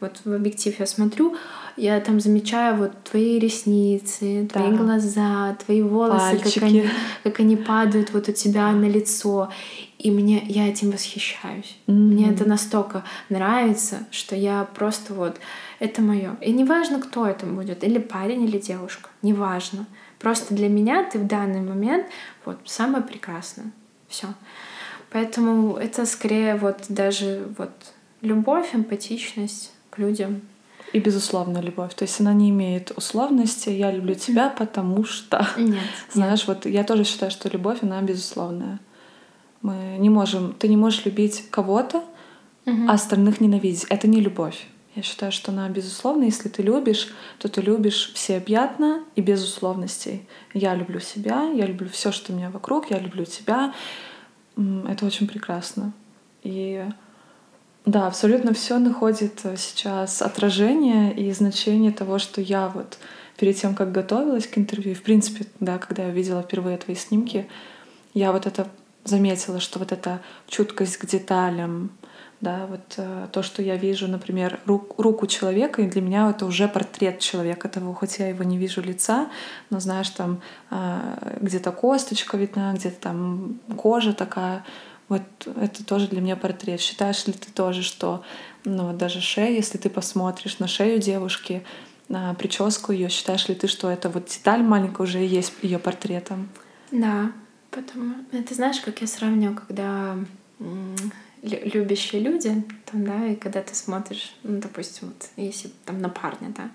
вот в объектив я смотрю, я там замечаю вот твои ресницы, твои Да. глаза, твои волосы, как они, как они падают вот у тебя на лицо. И мне я этим восхищаюсь. М. Мне это настолько нравится, что я просто вот это мое. И неважно, кто это будет, или парень, или девушка, неважно. Просто для меня ты в данный момент вот самое прекрасное. Все. Поэтому это скорее вот даже вот любовь, эмпатичность к людям. И безусловно любовь. То есть она не имеет условности. Я люблю тебя, потому что. Нет. *laughs* Знаешь, вот я тоже считаю, что любовь, она безусловная. Мы не можем, ты не можешь любить кого-то, а остальных ненавидеть. Это не любовь. Я считаю, что она безусловна. Если ты любишь, то ты любишь всеобъятно и без условностей. Я люблю себя, я люблю все, что у меня вокруг, я люблю тебя. Это очень прекрасно. И да, абсолютно все находит э, сейчас отражение и значение того, что я вот перед тем, как готовилась к интервью, в принципе, да, когда я увидела впервые твои снимки, я вот это заметила, что вот эта чуткость к деталям, да, вот э, то, что я вижу, например, рук- руку человека, и для меня это уже портрет человека того, хоть я его не вижу лица, но знаешь, там э, где-то косточка видна, где-то там кожа такая, вот это тоже для меня портрет. Считаешь ли ты тоже, что ну, вот даже шея, если ты посмотришь на шею девушки, на прическу ее, считаешь ли ты, что это вот деталь маленькая уже и есть ее портретом? Да, потому это знаешь, как я сравниваю, когда любящие люди, там, да, и когда ты смотришь, ну, допустим, вот если там на парня, да,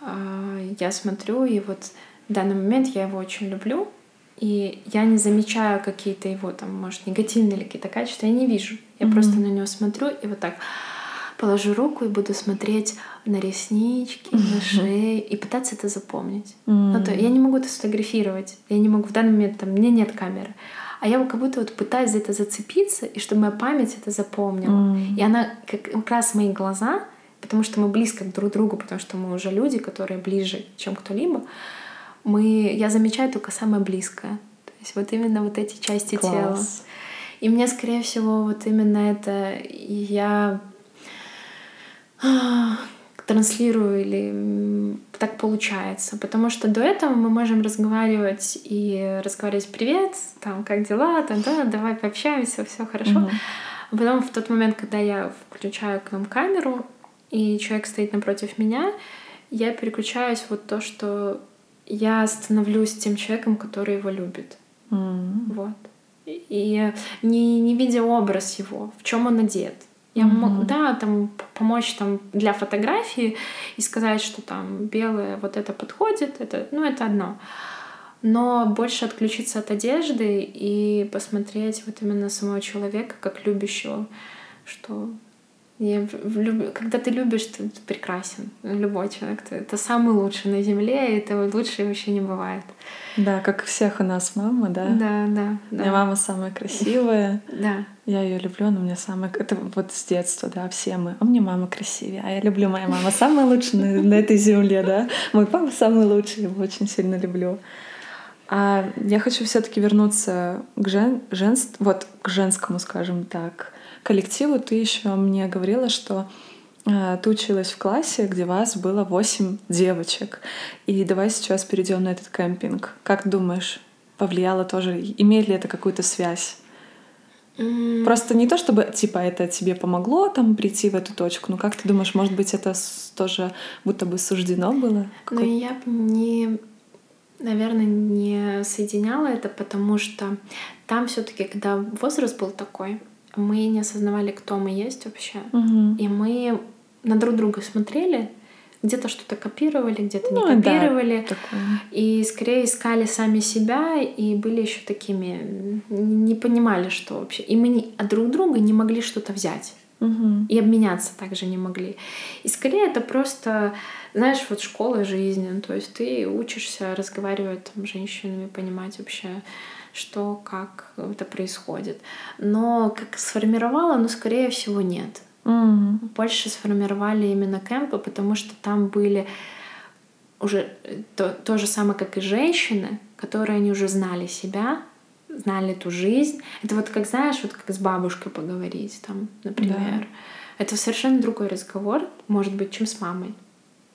а, я смотрю, и вот в данный момент я его очень люблю, и я не замечаю какие-то его там, может, негативные или какие-то качества, я не вижу. Я Мгм. просто на него смотрю и вот так положу руку и буду смотреть на реснички, на шею и пытаться это запомнить. Ну, то я не могу это сфотографировать, я не могу в данный момент, там, меня нет камеры. А я как будто вот пытаюсь за это зацепиться, и чтобы моя память это запомнила. И она как, как раз мои глаза, потому что мы близко друг к другу, потому что мы уже люди, которые ближе, чем кто-либо, мы, я замечаю только самое близкое. То есть вот именно вот эти части Класс. тела. И мне, скорее всего, вот именно это я транслирую или так получается. Потому что до этого мы можем разговаривать и разговаривать «Привет, там, как дела? Там, да, давай пообщаемся, все хорошо». Mm-hmm. А потом в тот момент, когда я включаю к нам камеру, и человек стоит напротив меня, я переключаюсь вот то, что я становлюсь тем человеком, который его любит. Mm-hmm. Вот. И не, не видя образ его, в чем он одет. Я mm-hmm. могу, да, там помочь там для фотографии и сказать, что там белое вот это подходит, это, ну, это одно. Но больше отключиться от одежды и посмотреть вот именно самого человека как любящего, что я влюб... Когда ты любишь, ты, прекрасен. Любой человек. Ты, это самый лучший на земле, и это лучше вообще не бывает. Да, как у всех у нас мама, да? Да, да. У меня мама самая красивая. Да. Я ее люблю, но у меня самая... Это вот с детства, да, все мы. А мне мама красивее, а я люблю мою маму. Самая лучшая на этой земле, да? Мой папа самый лучший, его очень сильно люблю. А я хочу все таки вернуться к, жен... женств... вот, к женскому, скажем так, коллективу ты еще мне говорила, что э, ты училась в классе, где вас было восемь девочек. И давай сейчас перейдем на этот кемпинг. Как думаешь, повлияло тоже, имеет ли это какую-то связь? Mm. Просто не то, чтобы типа это тебе помогло там прийти в эту точку, но как ты думаешь, может быть, это тоже будто бы суждено было? Ну, я не, наверное, не соединяла это, потому что там все-таки, когда возраст был такой, мы не осознавали, кто мы есть вообще. Угу. И мы на друг друга смотрели, где-то что-то копировали, где-то ну, не копировали. Да, и скорее искали сами себя и были еще такими, не понимали, что вообще. И мы не, от друг друга не могли что-то взять. Угу. И обменяться также не могли. И скорее это просто, знаешь, вот школа жизни. Ну, то есть ты учишься разговаривать там, с женщинами, понимать вообще, что, как это происходит. Но как сформировала, ну, скорее всего, нет. Mm. Больше сформировали именно кемпы, потому что там были уже то, то же самое, как и женщины, которые они уже знали себя, знали эту жизнь. Это вот как, знаешь, вот как с бабушкой поговорить, там, например. Да. Это совершенно другой разговор, может быть, чем с мамой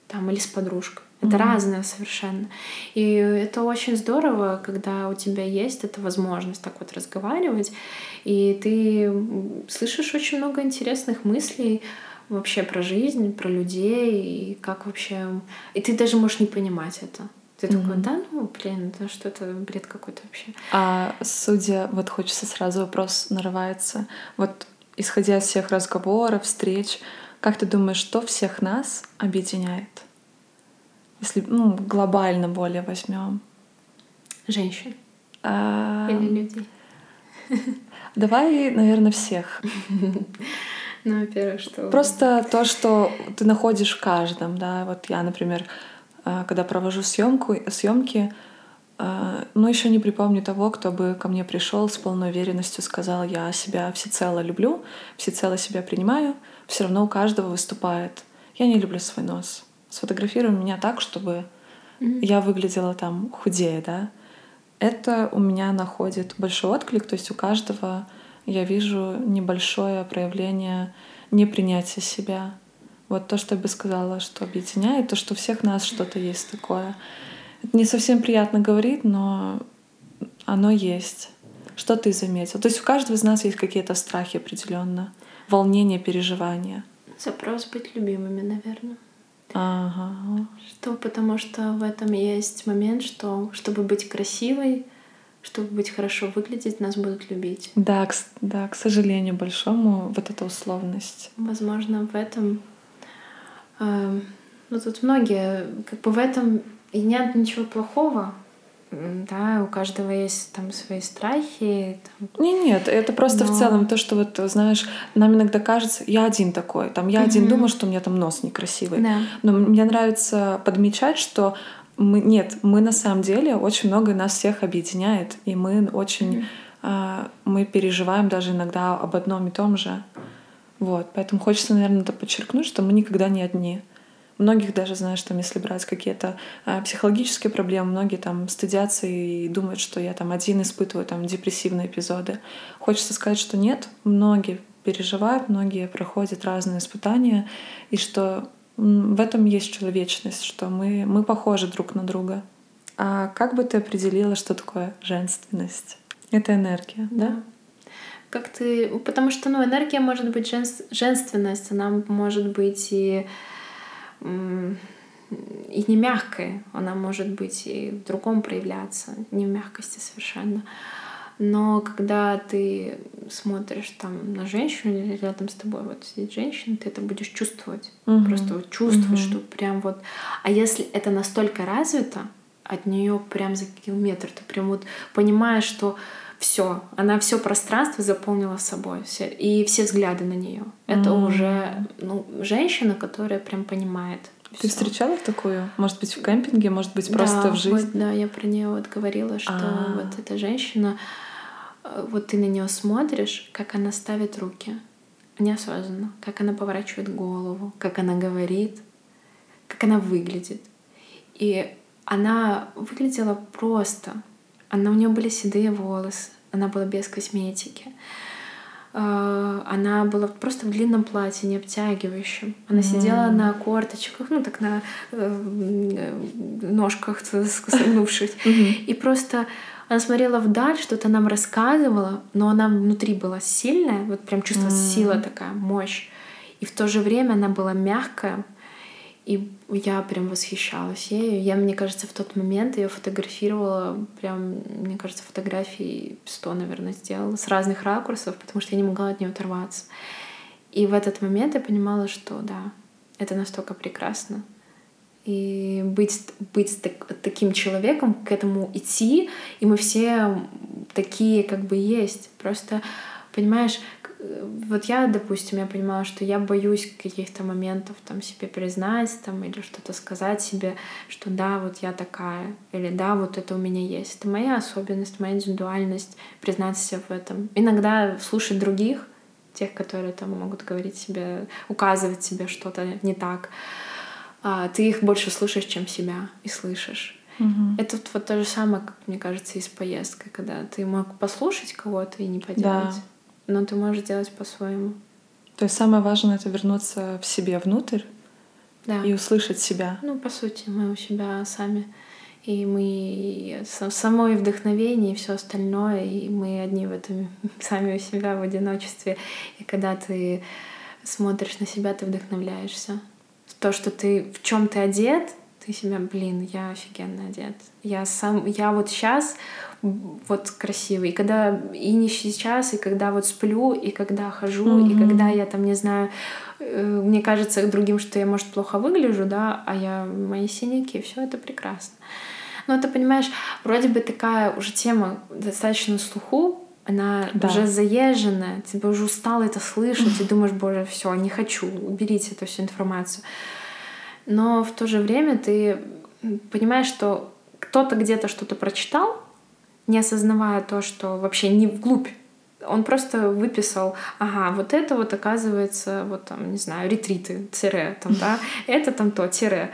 там, или с подружкой. Это mm-hmm. разное совершенно. И это очень здорово, когда у тебя есть эта возможность так вот разговаривать, и ты слышишь очень много интересных мыслей вообще про жизнь, про людей, и как вообще... И ты даже можешь не понимать это. Ты mm-hmm. такой, да, ну, блин, это что это бред какой-то вообще. А судя, вот хочется сразу вопрос нарывается, вот исходя из всех разговоров, встреч, как ты думаешь, что всех нас объединяет? Если ну, глобально более возьмем. Женщин. А... Или людей. Давай, наверное, всех. *laughs* Ну, во-первых, что... Просто то, что ты находишь в каждом, да. Вот я, например, а, когда провожу съемку, съемки, а, ну, еще не припомню того, кто бы ко мне пришел с полной уверенностью, сказал, я себя всецело люблю, всецело себя принимаю, все равно у каждого выступает. Я не люблю свой нос. Сфотографируй меня так, чтобы mm-hmm. я выглядела там худее, да. Это у меня находит большой отклик, то есть у каждого я вижу небольшое проявление непринятия себя. Вот то, что я бы сказала, что объединяет, то, что у всех нас что-то есть такое. Это не совсем приятно говорить, но оно есть. Что ты заметил? То есть у каждого из нас есть какие-то страхи определенно, волнения, переживания. Запрос быть любимыми, наверное. Ага. Что, потому что в этом есть момент, что чтобы быть красивой, чтобы быть хорошо выглядеть, нас будут любить. Да, к, да, к сожалению большому, вот эта условность. Возможно, в этом... Э, ну, тут многие... Как бы в этом и нет ничего плохого, да, у каждого есть там свои страхи. Там... Не, нет, это просто Но... в целом то, что вот, знаешь, нам иногда кажется, я один такой, там я один думаю, что у меня там нос некрасивый. Да. Но мне нравится подмечать, что мы, нет, мы на самом деле очень много нас всех объединяет, и мы очень, mm-hmm. э, мы переживаем даже иногда об одном и том же. Вот, поэтому хочется, наверное, это подчеркнуть, что мы никогда не одни. Многих даже, знаешь, там, если брать какие-то э, психологические проблемы, многие там стыдятся и думают, что я там один испытываю там депрессивные эпизоды. Хочется сказать, что нет, многие переживают, многие проходят разные испытания, и что в этом есть человечность, что мы, мы похожи друг на друга. А как бы ты определила, что такое женственность? Это энергия, да? да? Как ты... Потому что, ну, энергия может быть женс... женственность, она может быть и и не мягкой, она может быть и в другом проявляться, не в мягкости совершенно. Но когда ты смотришь там на женщину или рядом с тобой вот сидит женщина, ты это будешь чувствовать. Угу. Просто вот чувствовать, угу. что прям вот. А если это настолько развито, от нее прям за километр, ты прям вот понимаешь, что все, она все пространство заполнила собой, все, и все взгляды на нее. Это mm уже ну, женщина, которая прям понимает. Ты всё. встречала такую? Может быть, в кемпинге, может быть, просто да, в жизни? Вот, да, я про нее вот говорила, что А-а-а. вот эта женщина, э, вот ты на нее смотришь, как она ставит руки неосознанно, как она поворачивает голову, как она говорит, как она выглядит. И она выглядела просто. Она, у нее были седые волосы, она была без косметики. А, она была просто в длинном платье, не обтягивающем. Она mm-hmm. сидела на корточках, ну так на э, ножках согнувшись. Mm-hmm. И просто она смотрела вдаль, что-то нам рассказывала, но она внутри была сильная, вот прям чувство mm-hmm. сила такая, мощь. И в то же время она была мягкая, и я прям восхищалась ею. Я, мне кажется, в тот момент ее фотографировала, прям, мне кажется, фотографии 100, наверное, сделала с разных ракурсов, потому что я не могла от нее оторваться. И в этот момент я понимала, что да, это настолько прекрасно. И быть, быть так, таким человеком, к этому идти, и мы все такие как бы есть. Просто, понимаешь, вот я, допустим, я понимала, что я боюсь каких-то моментов там себе признать там или что-то сказать себе, что да, вот я такая, или да, вот это у меня есть. Это моя особенность, моя индивидуальность, признаться себе в этом. Иногда слушать других, тех, которые там могут говорить себе, указывать себе что-то не так, а ты их больше слушаешь, чем себя, и слышишь. Угу. Это вот то же самое, как мне кажется, и с поездкой, когда ты мог послушать кого-то и не поделать. Да но ты можешь делать по-своему. То есть самое важное это вернуться в себе внутрь да. и услышать себя. Ну, по сути, мы у себя сами. И мы само и вдохновение, и все остальное, и мы одни в этом *laughs* сами у себя в одиночестве. И когда ты смотришь на себя, ты вдохновляешься. То, что ты в чем ты одет, ты себя, блин, я офигенно одет. Я сам, я вот сейчас вот красивый. И когда и не сейчас, и когда вот сплю, и когда хожу, mm-hmm. и когда я там, не знаю, э, мне кажется другим, что я, может, плохо выгляжу, да, а я мои синяки, все это прекрасно. Но ты понимаешь, вроде бы такая уже тема достаточно слуху, она да. уже заезженная, тебе уже устала это слышать, и думаешь, боже, все, не хочу, уберите эту всю информацию. Но в то же время ты понимаешь, что кто-то где-то что-то прочитал, не осознавая то, что вообще не вглубь. Он просто выписал, ага, вот это вот оказывается, вот там, не знаю, ретриты, тире, там, да, *laughs* это там то, тире.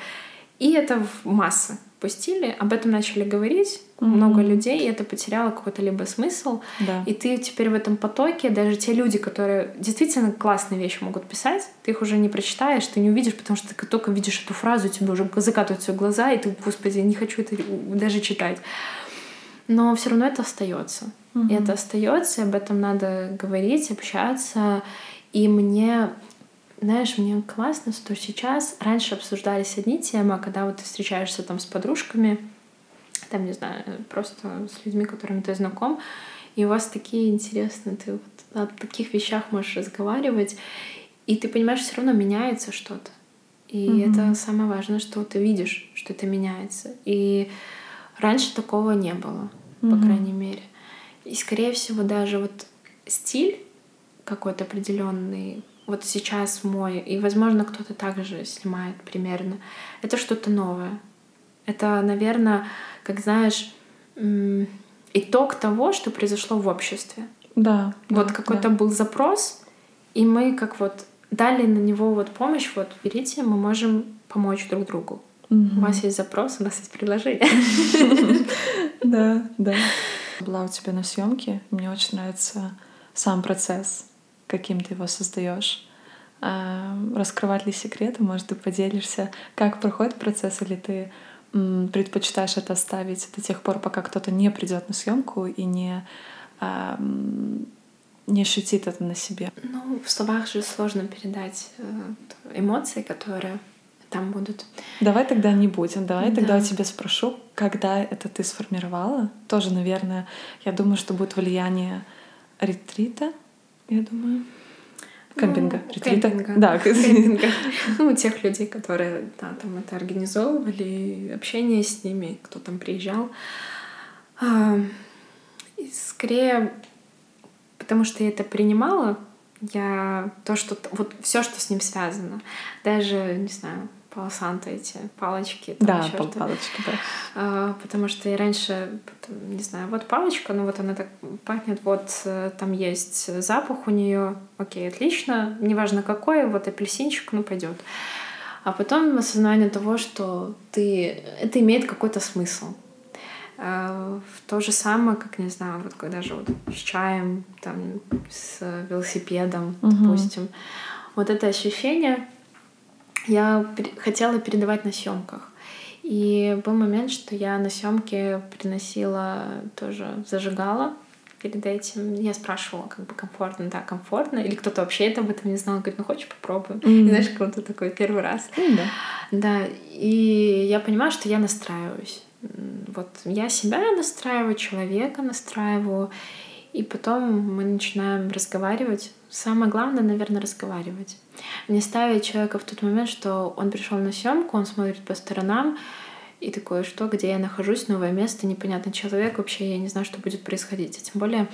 И это в массы пустили, об этом начали говорить mm-hmm. много людей, и это потеряло какой-то либо смысл. Да. И ты теперь в этом потоке, даже те люди, которые действительно классные вещи могут писать, ты их уже не прочитаешь, ты не увидишь, потому что ты только видишь эту фразу, тебе уже закатываются глаза, и ты, господи, не хочу это даже читать но все равно это остается. Mm-hmm. И это остается, об этом надо говорить, общаться. И мне, знаешь, мне классно, что сейчас раньше обсуждались одни темы, а когда вот ты встречаешься там с подружками, там, не знаю, просто с людьми, которыми ты знаком, и у вас такие интересные, ты вот о таких вещах можешь разговаривать, и ты понимаешь, все равно меняется что-то. И mm-hmm. это самое важное, что ты видишь, что это меняется. И Раньше такого не было, mm-hmm. по крайней мере. И, скорее всего, даже вот стиль какой-то определенный, вот сейчас мой, и, возможно, кто-то также снимает примерно, это что-то новое. Это, наверное, как знаешь, итог того, что произошло в обществе. Да. Вот да, какой-то да. был запрос, и мы как вот дали на него вот помощь, вот берите, мы можем помочь друг другу. Угу. У вас есть запрос, у нас есть предложение. *laughs* Да, да. Была у тебя на съемке. Мне очень нравится сам процесс, каким ты его создаешь. А, раскрывать ли секреты? Может, ты поделишься, как проходит процесс, или ты предпочитаешь это оставить до тех пор, пока кто-то не придет на съемку и не не ощутит это на себе. Ну, в словах же сложно передать э, эмоции, которые там будут. Давай тогда не будем. Давай да. тогда у тебя спрошу, когда это ты сформировала. Тоже, наверное, я думаю, что будет влияние ретрита, я думаю. Кемпинга. Ну, Ретрита. Кемпинга. Да, кемпинга. *laughs* Ну, тех людей, которые да, там это организовывали, общение с ними, кто там приезжал. А, и скорее, потому что я это принимала, я то, что вот все, что с ним связано, даже, не знаю, полосанты эти палочки. Там да, пал палочки, да. А, потому что я раньше, не знаю, вот палочка, ну вот она так пахнет, вот э, там есть запах у нее, окей, отлично, неважно какой, вот апельсинчик, ну пойдет. А потом осознание того, что ты, это имеет какой-то смысл. А, в то же самое, как, не знаю, вот когда же вот с чаем, там, с велосипедом, угу. допустим. Вот это ощущение, я хотела передавать на съемках. И был момент, что я на съемке приносила тоже зажигала перед этим. Я спрашивала, как бы комфортно, да, комфортно. Или кто-то вообще это об этом не знал. Говорит, ну хочешь попробуем? Mm. И знаешь, как то такой первый раз. Mm, да. Да. И я понимаю, что я настраиваюсь. Вот я себя настраиваю, человека настраиваю. И потом мы начинаем разговаривать. Самое главное, наверное, разговаривать. Не ставить человека в тот момент, что он пришел на съемку, он смотрит по сторонам, и такое, что, где я нахожусь, новое место, непонятный человек, вообще я не знаю, что будет происходить. А тем более,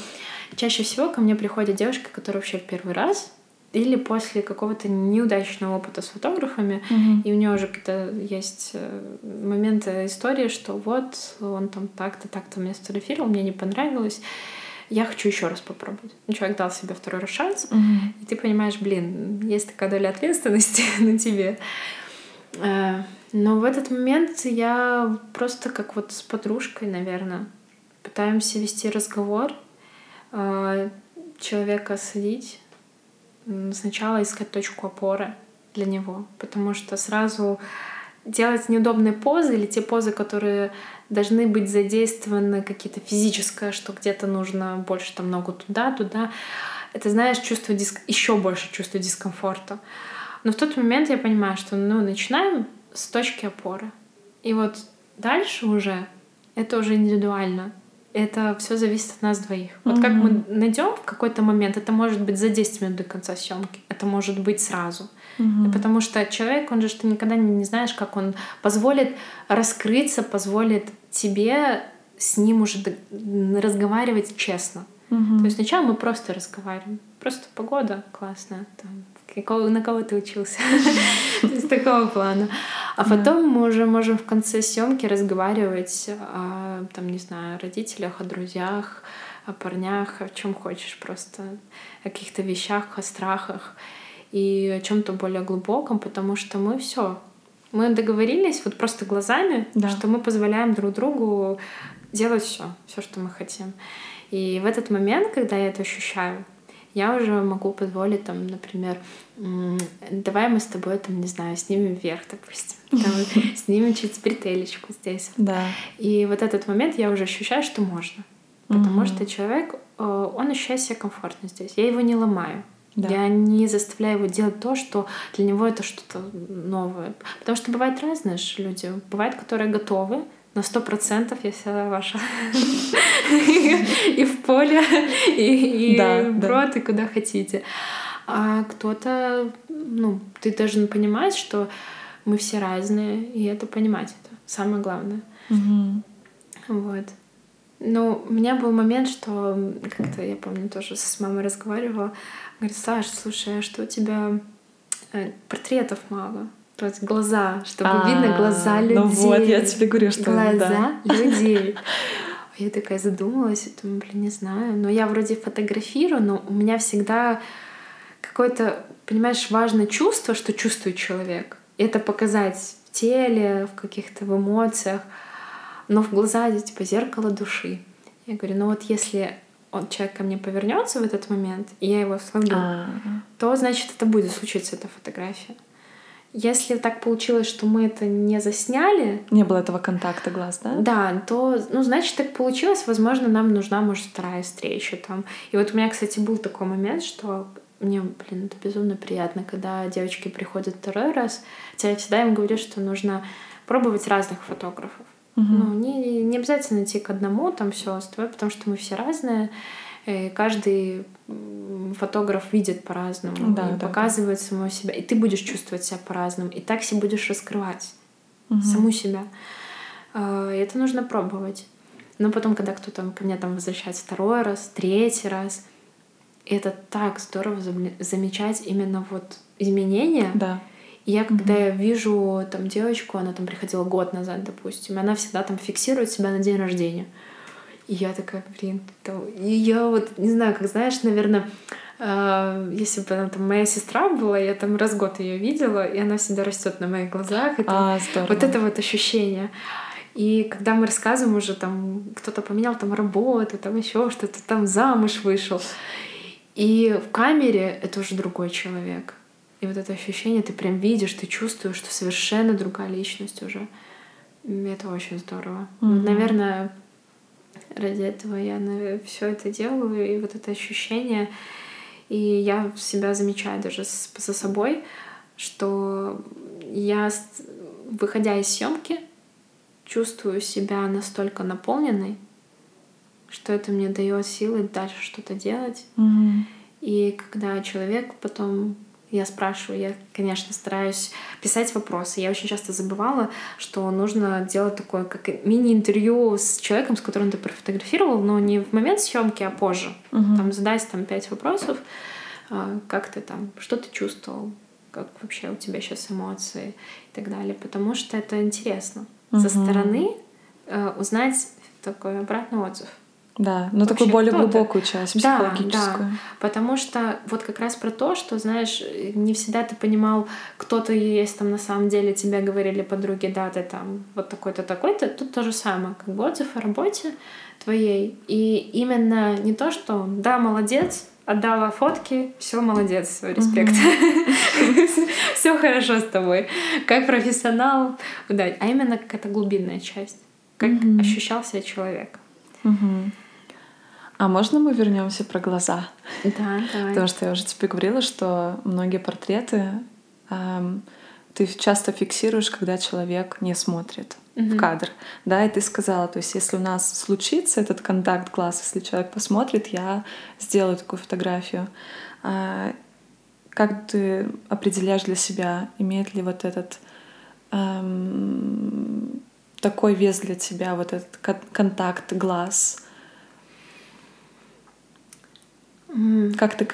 чаще всего ко мне приходит девушка, которая вообще в первый раз, или после какого-то неудачного опыта с фотографами, mm-hmm. и у нее уже какие-то есть э, моменты истории, что вот он там так-то, так-то меня сфотографировал, мне не понравилось я хочу еще раз попробовать. Ну, человек дал себе второй раз шанс, угу. и ты понимаешь, блин, есть такая доля ответственности *laughs* на тебе. Э, но в этот момент я просто как вот с подружкой, наверное, пытаемся вести разговор, э, человека садить, сначала искать точку опоры для него, потому что сразу делать неудобные позы или те позы, которые должны быть задействованы какие-то физическое, что где-то нужно больше там ногу туда, туда. Это, знаешь, чувство диск... еще больше чувство дискомфорта. Но в тот момент я понимаю, что ну, начинаем с точки опоры. И вот дальше уже это уже индивидуально. Это все зависит от нас двоих. Вот mm-hmm. как мы найдем в какой-то момент, это может быть за 10 минут до конца съемки, это может быть сразу. Угу. Потому что человек, он же, ты никогда не знаешь, как он позволит раскрыться, позволит тебе с ним уже разговаривать честно. Угу. То есть сначала мы просто разговариваем. Просто погода классная. Там, какого, на кого ты учился? *laughs* То есть такого плана. А потом мы уже можем в конце съемки разговаривать о, там, не знаю, родителях, о друзьях, о парнях, о чем хочешь, просто о каких-то вещах, о страхах и о чем-то более глубоком, потому что мы все. Мы договорились вот просто глазами, да. что мы позволяем друг другу делать все, все, что мы хотим. И в этот момент, когда я это ощущаю, я уже могу позволить, там, например, давай мы с тобой, там, не знаю, снимем вверх, допустим, *laughs* там, снимем чуть бретелечку здесь. Да. И вот этот момент я уже ощущаю, что можно. Потому что человек, э, он ощущает себя комфортно здесь. Я его не ломаю. Да. Я не заставляю его делать то, что для него это что-то новое. Потому что бывают разные же люди. Бывают, которые готовы на сто процентов, я вся ваша. И в поле, и в рот, и куда хотите. А кто-то, ну, ты должен понимать, что мы все разные, и это понимать это самое главное. Вот. Ну, у меня был момент, что как-то, я помню, тоже с мамой разговаривала. Говорит, Саш, слушай, а что у тебя э, портретов мало? То есть глаза, чтобы а, видно глаза людей. Ну вот, я тебе говорю, что Глаза да. людей. *laughs* Я такая задумалась, думаю, блин, не знаю. Но я вроде фотографирую, но у меня всегда какое-то, понимаешь, важное чувство, что чувствует человек. Это показать в теле, в каких-то в эмоциях но в глаза типа зеркало души. Я говорю, ну вот если он, человек ко мне повернется в этот момент, и я его словлю, А-а-а. то значит это будет случиться, эта фотография. Если так получилось, что мы это не засняли... Не было этого контакта глаз, да? Да, то, ну, значит, так получилось. Возможно, нам нужна, может, вторая встреча там. И вот у меня, кстати, был такой момент, что мне, блин, это безумно приятно, когда девочки приходят второй раз. Хотя я всегда им говорю, что нужно пробовать разных фотографов. Угу. Ну, не, не обязательно идти к одному, там все оставить, потому что мы все разные. И каждый фотограф видит по-разному да, и да, показывает да. самого себя. И ты будешь чувствовать себя по-разному. И так себе будешь раскрывать угу. саму себя. А, и это нужно пробовать. Но потом, когда кто-то ко мне там возвращается второй раз, третий раз, это так здорово замечать именно вот изменения. Да я, когда mm-hmm. я вижу там девочку, она там приходила год назад, допустим, и она всегда там фиксирует себя на день рождения. И я такая, блин, то... и я вот, не знаю, как знаешь, наверное, э, если бы она там моя сестра была, я там раз в год ее видела, и она всегда растет на моих глазах. И там, а, вот это вот ощущение. И когда мы рассказываем уже, там кто-то поменял там работу, там еще что-то, там замуж вышел. И в камере это уже другой человек. И вот это ощущение, ты прям видишь, ты чувствуешь, что совершенно другая личность уже. Это очень здорово. Mm-hmm. наверное, ради этого я все это делаю, и вот это ощущение, и я себя замечаю даже за собой, что я, выходя из съемки, чувствую себя настолько наполненной, что это мне дает силы дальше что-то делать. Mm-hmm. И когда человек потом я спрашиваю, я, конечно, стараюсь писать вопросы. Я очень часто забывала, что нужно делать такое, как мини-интервью с человеком, с которым ты профотографировал, но не в момент съемки, а позже. Угу. Там задать там пять вопросов, а, как ты там, что ты чувствовал, как вообще у тебя сейчас эмоции и так далее, потому что это интересно. Угу. Со стороны э, узнать такой обратный отзыв. Да, но такую более глубокую часть психологическую. Да, да, потому что вот как раз про то, что, знаешь, не всегда ты понимал, кто ты есть там на самом деле, тебе говорили подруги, да, ты там вот такой-то, такой-то, тут то же самое, как бы отзыв о работе твоей. И именно не то, что да, молодец, отдала фотки, все молодец, респект. *laughs* Все хорошо с тобой. Как профессионал, да, а именно какая-то глубинная часть, как ощущался человек. А можно мы вернемся про глаза? Да, давай. Потому что я уже тебе говорила, что многие портреты эм, ты часто фиксируешь, когда человек не смотрит угу. в кадр. Да, и ты сказала, то есть если у нас случится этот контакт глаз, если человек посмотрит, я сделаю такую фотографию. А, как ты определяешь для себя, имеет ли вот этот эм, такой вес для тебя, вот этот контакт глаз? Как ты,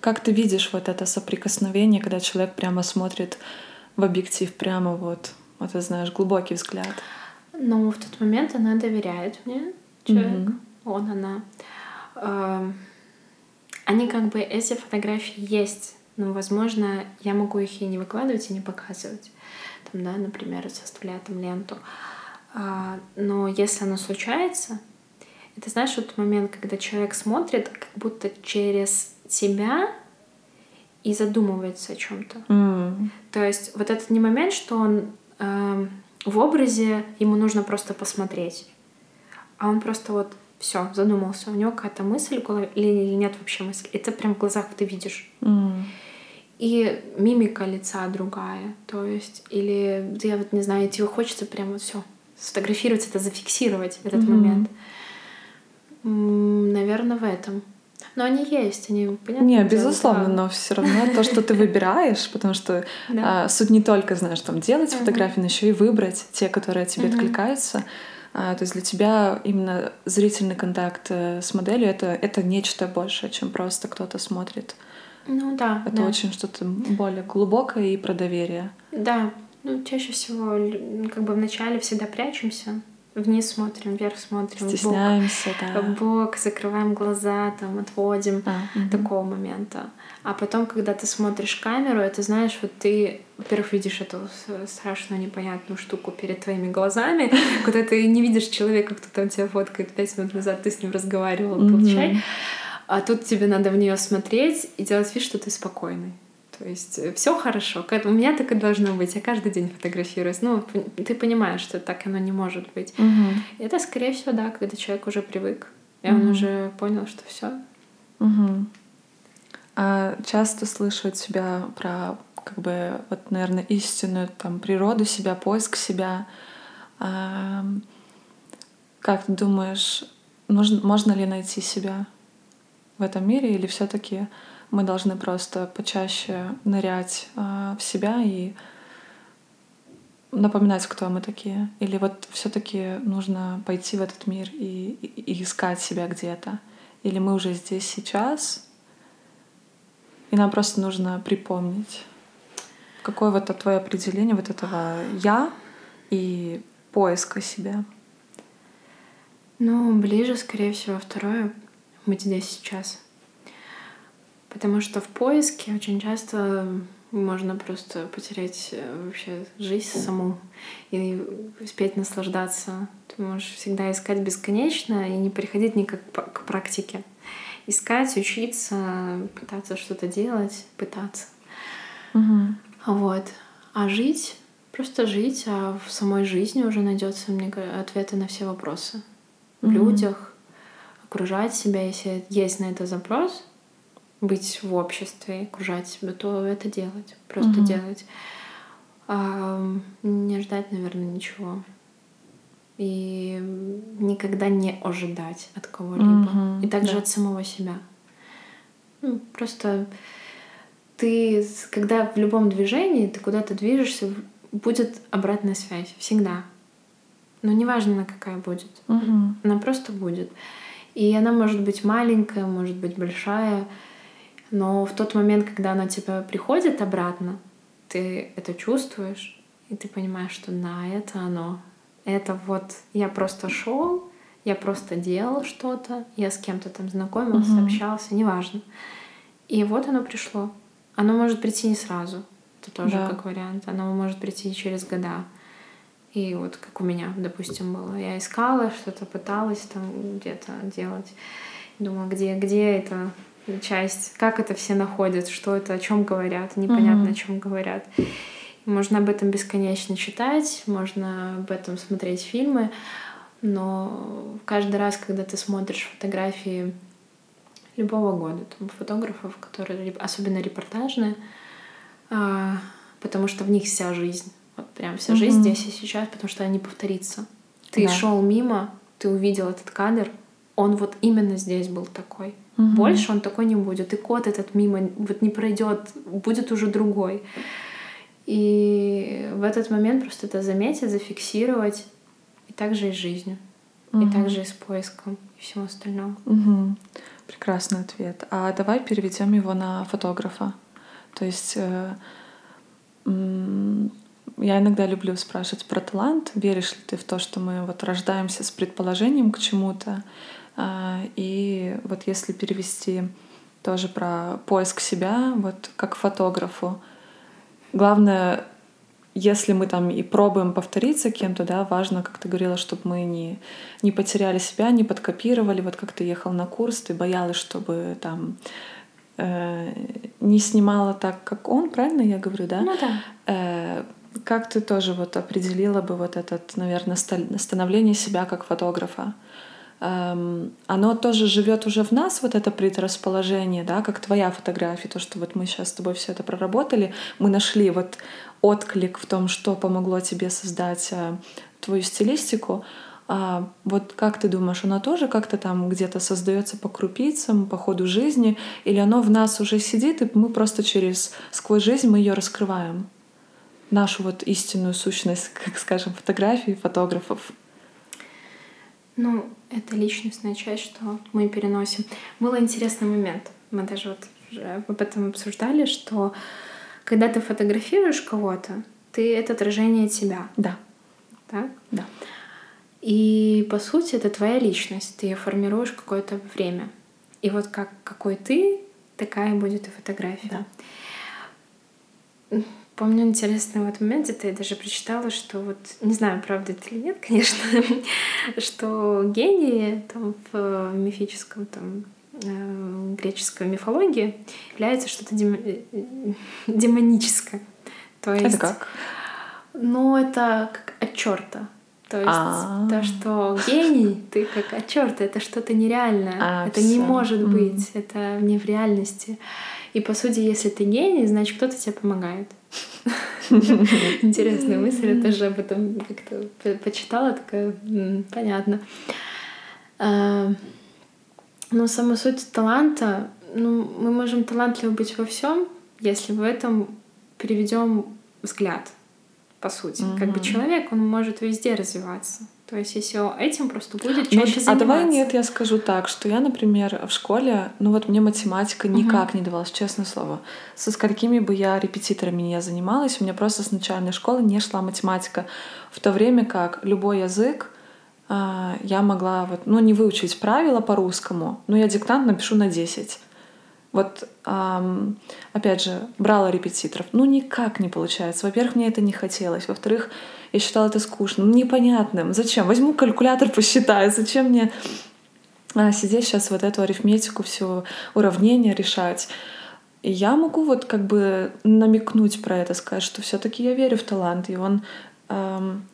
как ты видишь вот это соприкосновение, когда человек прямо смотрит в объектив, прямо вот, вот ты знаешь, глубокий взгляд? Ну, в тот момент она доверяет мне, человек, mm-hmm. он, она. Э, они как бы, эти фотографии есть, но, возможно, я могу их и не выкладывать, и не показывать. Там, да, например, составляя там ленту. А, но если оно случается, это знаешь, вот момент, когда человек смотрит как будто через тебя и задумывается о чем-то. Mm. То есть вот этот не момент, что он э, в образе ему нужно просто посмотреть, а он просто вот все задумался, у него какая-то мысль в голове или, или нет вообще мысли. Это прям в глазах ты видишь. Mm. И мимика лица другая, то есть или я вот не знаю, тебе хочется прям вот все сфотографировать это, зафиксировать этот mm-hmm. момент. Наверное, в этом. Но они есть, они понятно. Не, безусловно, да. но все равно то, что ты выбираешь, потому что *laughs* а, суть не только, знаешь, там делать фотографии, но еще и выбрать те, которые тебе откликаются. А, то есть для тебя именно зрительный контакт э, с моделью это, это нечто большее, чем просто кто-то смотрит. Ну да. Это да. очень что-то более глубокое и про доверие. Да. Ну, чаще всего как бы вначале всегда прячемся, вниз смотрим, вверх смотрим, стесняемся, бок, да. бок, закрываем глаза, там отводим а, угу. такого момента. А потом, когда ты смотришь камеру, это знаешь, вот ты, во-первых, видишь эту страшную непонятную штуку перед твоими глазами, *laughs* когда ты не видишь человека, кто там тебя фоткает пять минут назад, ты с ним разговаривал, пил чай, а тут тебе надо в нее смотреть и делать вид, что ты спокойный. То есть э, все хорошо. У меня так и должно быть. Я каждый день фотографируюсь. Ну, ты понимаешь, что так оно не может быть. Угу. Это, скорее всего, да, когда человек уже привык. И угу. он уже понял, что все. Угу. А часто слышу от себя про, как бы, вот, наверное, истинную там природу себя, поиск себя. А, как ты думаешь, нужно, можно ли найти себя в этом мире, или все-таки мы должны просто почаще нырять э, в себя и напоминать, кто мы такие. Или вот все-таки нужно пойти в этот мир и, и, и искать себя где-то. Или мы уже здесь сейчас, и нам просто нужно припомнить, какое вот твое определение вот этого я и поиска себя. Ну, ближе, скорее всего, второе. Быть здесь сейчас. Потому что в поиске очень часто можно просто потерять э, вообще жизнь саму и успеть наслаждаться. Ты можешь всегда искать бесконечно и не приходить никак к практике. Искать, учиться, пытаться что-то делать, пытаться. Угу. Вот. А жить, просто жить, а в самой жизни уже найдется мне ответы на все вопросы. В угу. людях, окружать себя, если есть на это запрос, быть в обществе, окружать себя, то это делать, просто угу. делать. А, не ждать, наверное, ничего. И никогда не ожидать от кого-либо. Угу, и также да. от самого себя. Ну, просто ты, когда в любом движении, ты куда-то движешься, будет обратная связь. Всегда. Но неважно, она какая будет. Угу. Она просто будет. И она может быть маленькая, может быть большая. Но в тот момент, когда она тебя приходит обратно, ты это чувствуешь, и ты понимаешь, что да, это оно. Это вот я просто шел, я просто делал что-то, я с кем-то там знакомился, угу. общался, неважно. И вот оно пришло. Оно может прийти не сразу. Это тоже да. как вариант. Оно может прийти через года. И вот как у меня, допустим, было. Я искала что-то, пыталась там где-то делать. Думала, где, где это часть, как это все находят, что это, о чем говорят, непонятно, mm-hmm. о чем говорят. Можно об этом бесконечно читать, можно об этом смотреть фильмы, но каждый раз, когда ты смотришь фотографии любого года, там, фотографов, которые особенно репортажные, а, потому что в них вся жизнь, вот прям вся mm-hmm. жизнь здесь и сейчас, потому что они повторится. Ты да. шел мимо, ты увидел этот кадр, он вот именно здесь был такой. Угу. Больше он такой не будет. И кот этот мимо вот не пройдет, будет уже другой. И в этот момент просто это заметить, зафиксировать. И также и с жизнью. Угу. И также и с поиском и всем остальным. Угу. Прекрасный ответ. А давай переведем его на фотографа. То есть э, я иногда люблю спрашивать про талант. Веришь ли ты в то, что мы вот рождаемся с предположением к чему-то? А, и вот если перевести тоже про поиск себя, вот как фотографу, главное, если мы там и пробуем повториться кем-то, да, важно, как ты говорила, чтобы мы не, не потеряли себя, не подкопировали. Вот как ты ехал на курс, ты боялась, чтобы там э, не снимала так, как он, правильно я говорю, да? Ну да. Э, как ты тоже вот определила бы вот этот, наверное, становление себя как фотографа? эм, оно тоже живет уже в нас, вот это предрасположение, да, как твоя фотография, то, что вот мы сейчас с тобой все это проработали, мы нашли вот отклик в том, что помогло тебе создать э, твою стилистику. А вот как ты думаешь, оно тоже как-то там где-то создается по крупицам, по ходу жизни, или оно в нас уже сидит, и мы просто через сквозь жизнь мы ее раскрываем? Нашу вот истинную сущность, *laughs* как скажем, фотографии фотографов. Ну, это личностная часть, что мы переносим. Был интересный момент. Мы даже вот уже об этом обсуждали, что когда ты фотографируешь кого-то, ты это отражение тебя. Да. Так? Да. И по сути это твоя личность, ты ее формируешь какое-то время. И вот как какой ты, такая будет и фотография. Да. Помню интересный вот момент, где я даже прочитала, что вот, не знаю, правда это или нет, *laughs* конечно, что гении там в мифическом там э, греческой мифологии является что-то дем- демоническое. То есть, это как? Ну, это как от черта. То есть А-а-а. то, что гений, ты как от черта, это что-то нереальное. А, это не может быть, mm. это не в реальности. И по сути, если ты гений, значит кто-то тебе помогает. *laughs* Интересная мысль, я тоже об этом как-то почитала, такая, понятно. А, но сама суть таланта, ну, мы можем талантливы быть во всем, если в этом переведем взгляд по сути. Как бы человек, он может везде развиваться. То есть, если этим просто будет чаще ну, заниматься. А давай нет, я скажу так, что я, например, в школе, ну вот мне математика никак uh-huh. не давалась, честное слово. Со сколькими бы я репетиторами не занималась, у меня просто с начальной школы не шла математика. В то время как любой язык э, я могла вот, ну, не выучить правила по-русскому, но я диктант напишу на 10. Вот, эм, опять же, брала репетиторов. Ну, никак не получается. Во-первых, мне это не хотелось. Во-вторых, я считала это скучным, непонятным. Зачем? Возьму калькулятор, посчитаю. Зачем мне а, сидеть сейчас вот эту арифметику, все уравнения решать? И я могу вот как бы намекнуть про это, сказать, что все таки я верю в талант, и он эм,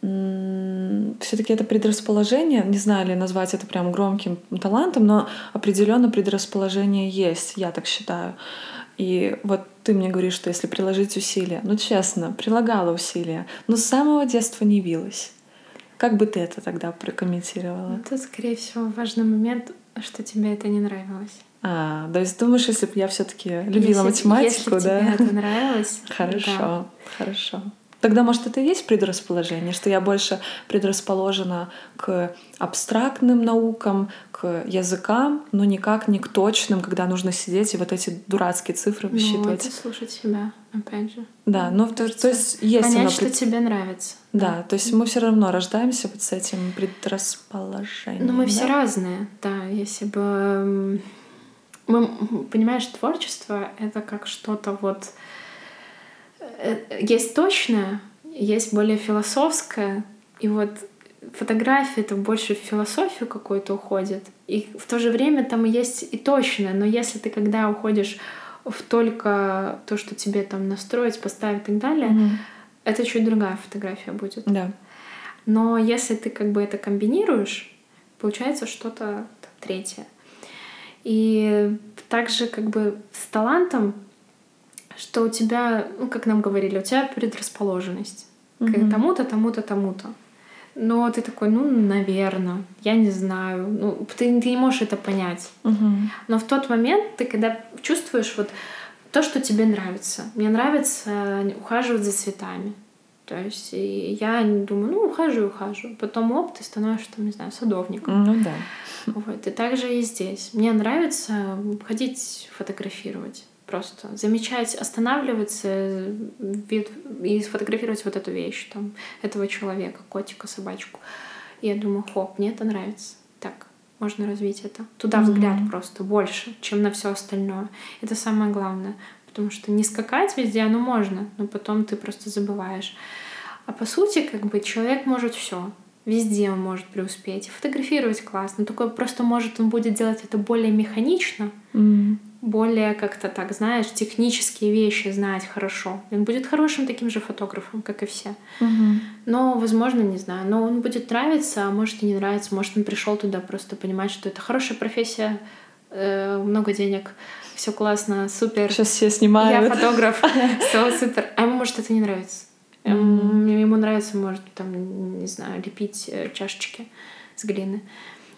все-таки это предрасположение, не знаю ли назвать это прям громким талантом, но определенно предрасположение есть, я так считаю. И вот ты мне говоришь, что если приложить усилия, ну честно, прилагала усилия, но с самого детства не вилась. Как бы ты это тогда прокомментировала? Это, скорее всего, важный момент, что тебе это не нравилось. А, то есть думаешь, если бы я все-таки любила если, математику, если да? Тебе это нравилось. *laughs* Хорошо, да. хорошо. Тогда, может, это и есть предрасположение, что я больше предрасположена к абстрактным наукам, к языкам, но никак не к точным, когда нужно сидеть и вот эти дурацкие цифры ну, высчитывать. Ну, это слушать себя, опять же. Да, ну то, то есть есть понять, что тебе нравится. Да, да, то есть мы все равно рождаемся вот с этим предрасположением. Но мы да? все разные, да. Если бы мы, понимаешь, творчество — это как что-то вот есть точное, есть более философское, и вот фотография это больше в философию какую-то уходит, и в то же время там есть и точное, но если ты когда уходишь в только то, что тебе там настроить, поставить и так далее, mm-hmm. это чуть другая фотография будет. Да. Но если ты как бы это комбинируешь, получается что-то третье. И также как бы с талантом что у тебя, ну, как нам говорили, у тебя предрасположенность mm-hmm. к тому-то, тому-то, тому-то. Но ты такой, ну, наверное, я не знаю. Ну, ты, ты не можешь это понять. Mm-hmm. Но в тот момент ты, когда чувствуешь вот то, что тебе нравится. Мне нравится ухаживать за цветами. То есть я думаю, ну, ухаживаю, ухаживаю. Потом оп, ты становишься, там, не знаю, садовником. Ну да. Вот. И также и здесь. Мне нравится ходить фотографировать просто замечать, останавливаться и сфотографировать вот эту вещь, там, этого человека, котика, собачку. И я думаю, хоп, мне это нравится. Так, можно развить это. Туда mm-hmm. взгляд просто больше, чем на все остальное. Это самое главное. Потому что не скакать везде, оно можно, но потом ты просто забываешь. А по сути, как бы человек может все. Везде он может преуспеть. Фотографировать классно. Только просто может он будет делать это более механично, mm более как-то так, знаешь, технические вещи знать хорошо. Он будет хорошим таким же фотографом, как и все. Угу. Но, возможно, не знаю, но он будет нравиться, а может и не нравится. Может, он пришел туда просто понимать, что это хорошая профессия, э, много денег, все классно, супер. Сейчас все снимают. Я фотограф, *laughs* все супер. А ему, может, это не нравится. Ему нравится, может, там, не знаю, лепить э, чашечки с глины.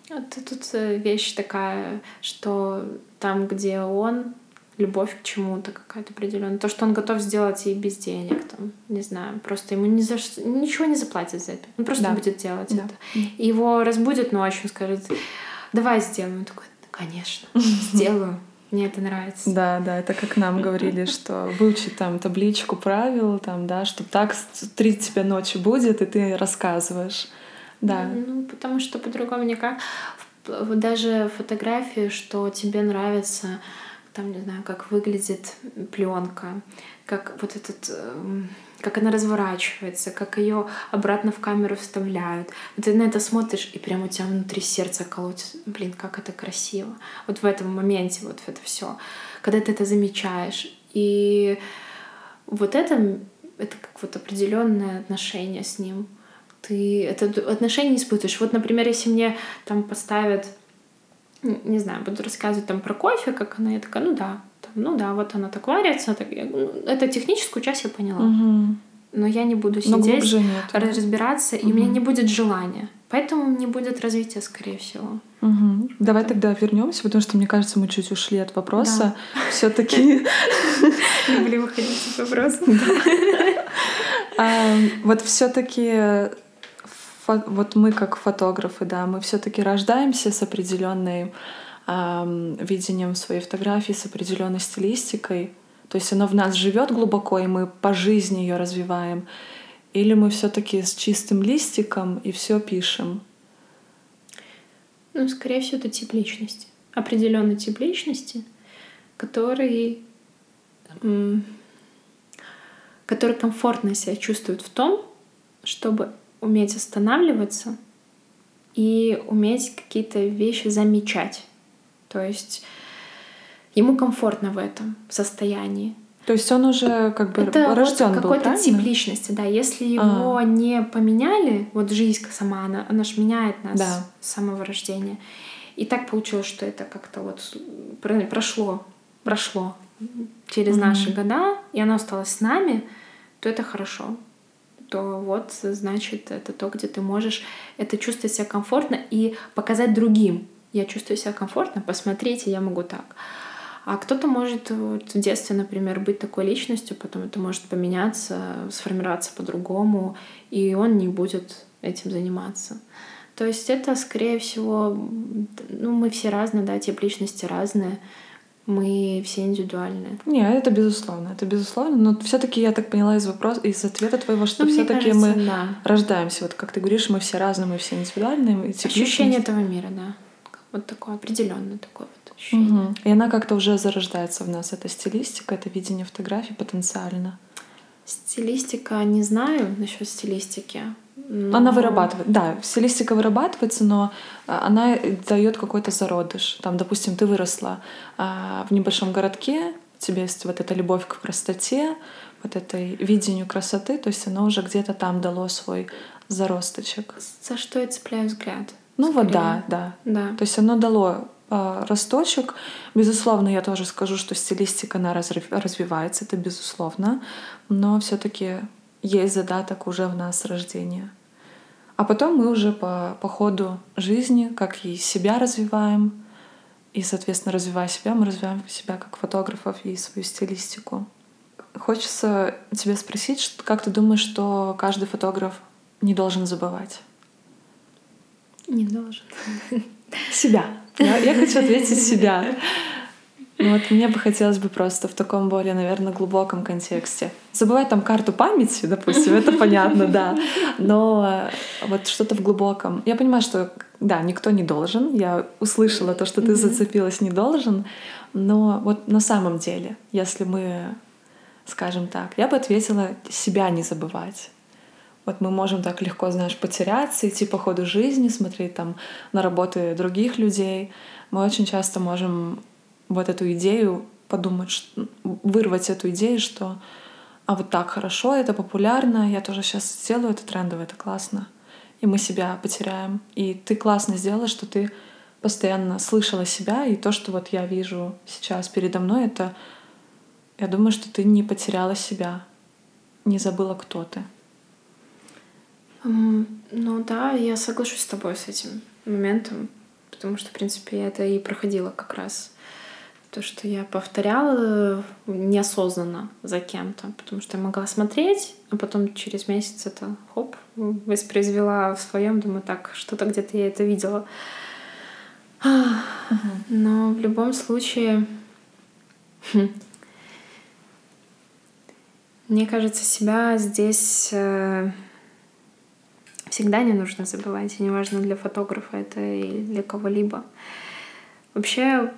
Вот тут э, вещь такая, что там, где он, любовь к чему-то какая-то определенная. То, что он готов сделать и без денег, там, не знаю, просто ему ни за что, ничего не заплатит за это. Он просто да. будет делать да. это. И его разбудит ночью, он скажет, давай сделаем. Он такой, конечно, *laughs* сделаю. Мне это нравится. Да, да, это как нам говорили, *laughs* что выучить там табличку правил, там, да, что так три тебя ночи будет, и ты рассказываешь. Да. Ну, потому что по-другому никак. Даже фотографии, что тебе нравится, там, не знаю, как выглядит пленка, как вот этот эм, как она разворачивается, как ее обратно в камеру вставляют. Ты на это смотришь, и прямо у тебя внутри сердце колотится. Блин, как это красиво. Вот в этом моменте вот это все. Когда ты это замечаешь. И вот это, это как вот определенное отношение с ним. Ты это отношение не испытываешь. Вот, например, если мне там поставят не знаю, буду рассказывать там про кофе, как она, я такая, ну да, там, ну да, вот она так варится. Так, ну, это техническую часть я поняла. Угу. Но я не буду сидеть, нет. разбираться, угу. и у меня не будет желания. Поэтому не будет развития, скорее всего. Угу. Давай тогда вернемся, потому что мне кажется, мы чуть ушли от вопроса. Да. Все-таки *laughs* люблю выходить от вопроса. *laughs* Вот все-таки вот мы как фотографы, да, мы все-таки рождаемся с определенной видением своей фотографии, с определенной стилистикой. То есть оно в нас живет глубоко, и мы по жизни ее развиваем. Или мы все-таки с чистым листиком и все пишем? Ну, скорее всего, это тип личности. Определенный тип личности, который, который комфортно себя чувствует в том, чтобы уметь останавливаться и уметь какие-то вещи замечать. То есть ему комфортно в этом состоянии. То есть он уже как бы это рожден вот какой-то тип личности, да. Если его а. не поменяли, вот жизнь сама, она, она ж меняет нас да. с самого рождения. И так получилось, что это как-то вот прошло, прошло через mm-hmm. наши года, и оно осталось с нами, то это хорошо. То вот, значит, это то, где ты можешь это чувствовать себя комфортно и показать другим я чувствую себя комфортно, посмотрите, я могу так. А кто-то может вот, в детстве, например, быть такой личностью, потом это может поменяться, сформироваться по-другому, и он не будет этим заниматься. То есть это, скорее всего, ну, мы все разные, да, тип личности разные, мы все индивидуальные. Не, это безусловно, это безусловно, но все-таки я так поняла из вопроса, из ответа твоего, что ну, все-таки мы да. рождаемся, вот как ты говоришь, мы все разные, мы все индивидуальные. Ощущение этого мира, да. Вот такое определенное такое вот ощущение. Угу. И она как-то уже зарождается в нас, эта стилистика, это видение фотографии потенциально. Стилистика, не знаю насчет стилистики. Но... Она вырабатывает, да, стилистика вырабатывается, но а, она дает какой-то зародыш. Там, допустим, ты выросла а, в небольшом городке, у тебя есть вот эта любовь к простоте, вот этой видению красоты, то есть оно уже где-то там дало свой заросточек. За что я цепляю взгляд? Ну скорее. вот да, да. да. То есть оно дало э, росточек. Безусловно, я тоже скажу, что стилистика она развивается, это безусловно, но все-таки есть задаток уже в нас рождения. А потом мы уже по, по ходу жизни, как и себя развиваем, и, соответственно, развивая себя, мы развиваем себя как фотографов и свою стилистику. Хочется тебя спросить, как ты думаешь, что каждый фотограф не должен забывать? Не должен. Себя. Я, я хочу ответить себя. *laughs* Ну вот мне бы хотелось бы просто в таком более, наверное, глубоком контексте. Забывать там карту памяти, допустим, это понятно, да. Но вот что-то в глубоком. Я понимаю, что да, никто не должен. Я услышала то, что ты зацепилась, не должен. Но вот на самом деле, если мы, скажем так, я бы ответила себя не забывать. Вот мы можем так легко, знаешь, потеряться, идти по ходу жизни, смотреть там на работы других людей. Мы очень часто можем вот эту идею подумать, вырвать эту идею, что а вот так хорошо, это популярно, я тоже сейчас сделаю это трендово, это классно. И мы себя потеряем. И ты классно сделала, что ты постоянно слышала себя, и то, что вот я вижу сейчас передо мной, это я думаю, что ты не потеряла себя, не забыла, кто ты. Ну да, я соглашусь с тобой с этим моментом, потому что, в принципе, я это и проходила как раз. То, что я повторяла неосознанно за кем-то, потому что я могла смотреть, а потом через месяц это хоп, воспроизвела в своем, думаю, так, что-то где-то я это видела. Но в любом случае, хм, мне кажется, себя здесь э, всегда не нужно забывать, и неважно для фотографа это или для кого-либо. Вообще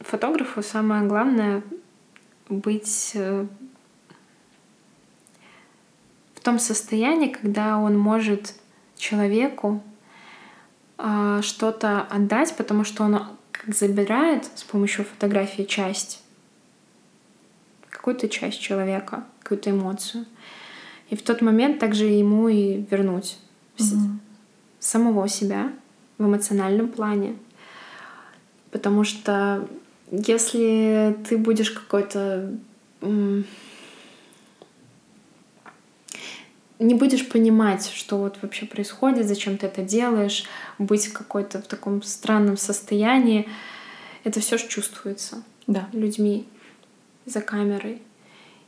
фотографу самое главное быть э, в том состоянии, когда он может человеку э, что-то отдать, потому что он как забирает с помощью фотографии часть, какую-то часть человека, какую-то эмоцию. И в тот момент также ему и вернуть угу. самого себя в эмоциональном плане. Потому что если ты будешь какой-то не будешь понимать, что вот вообще происходит, зачем ты это делаешь, быть какой-то в таком странном состоянии, это все же чувствуется да. людьми за камерой.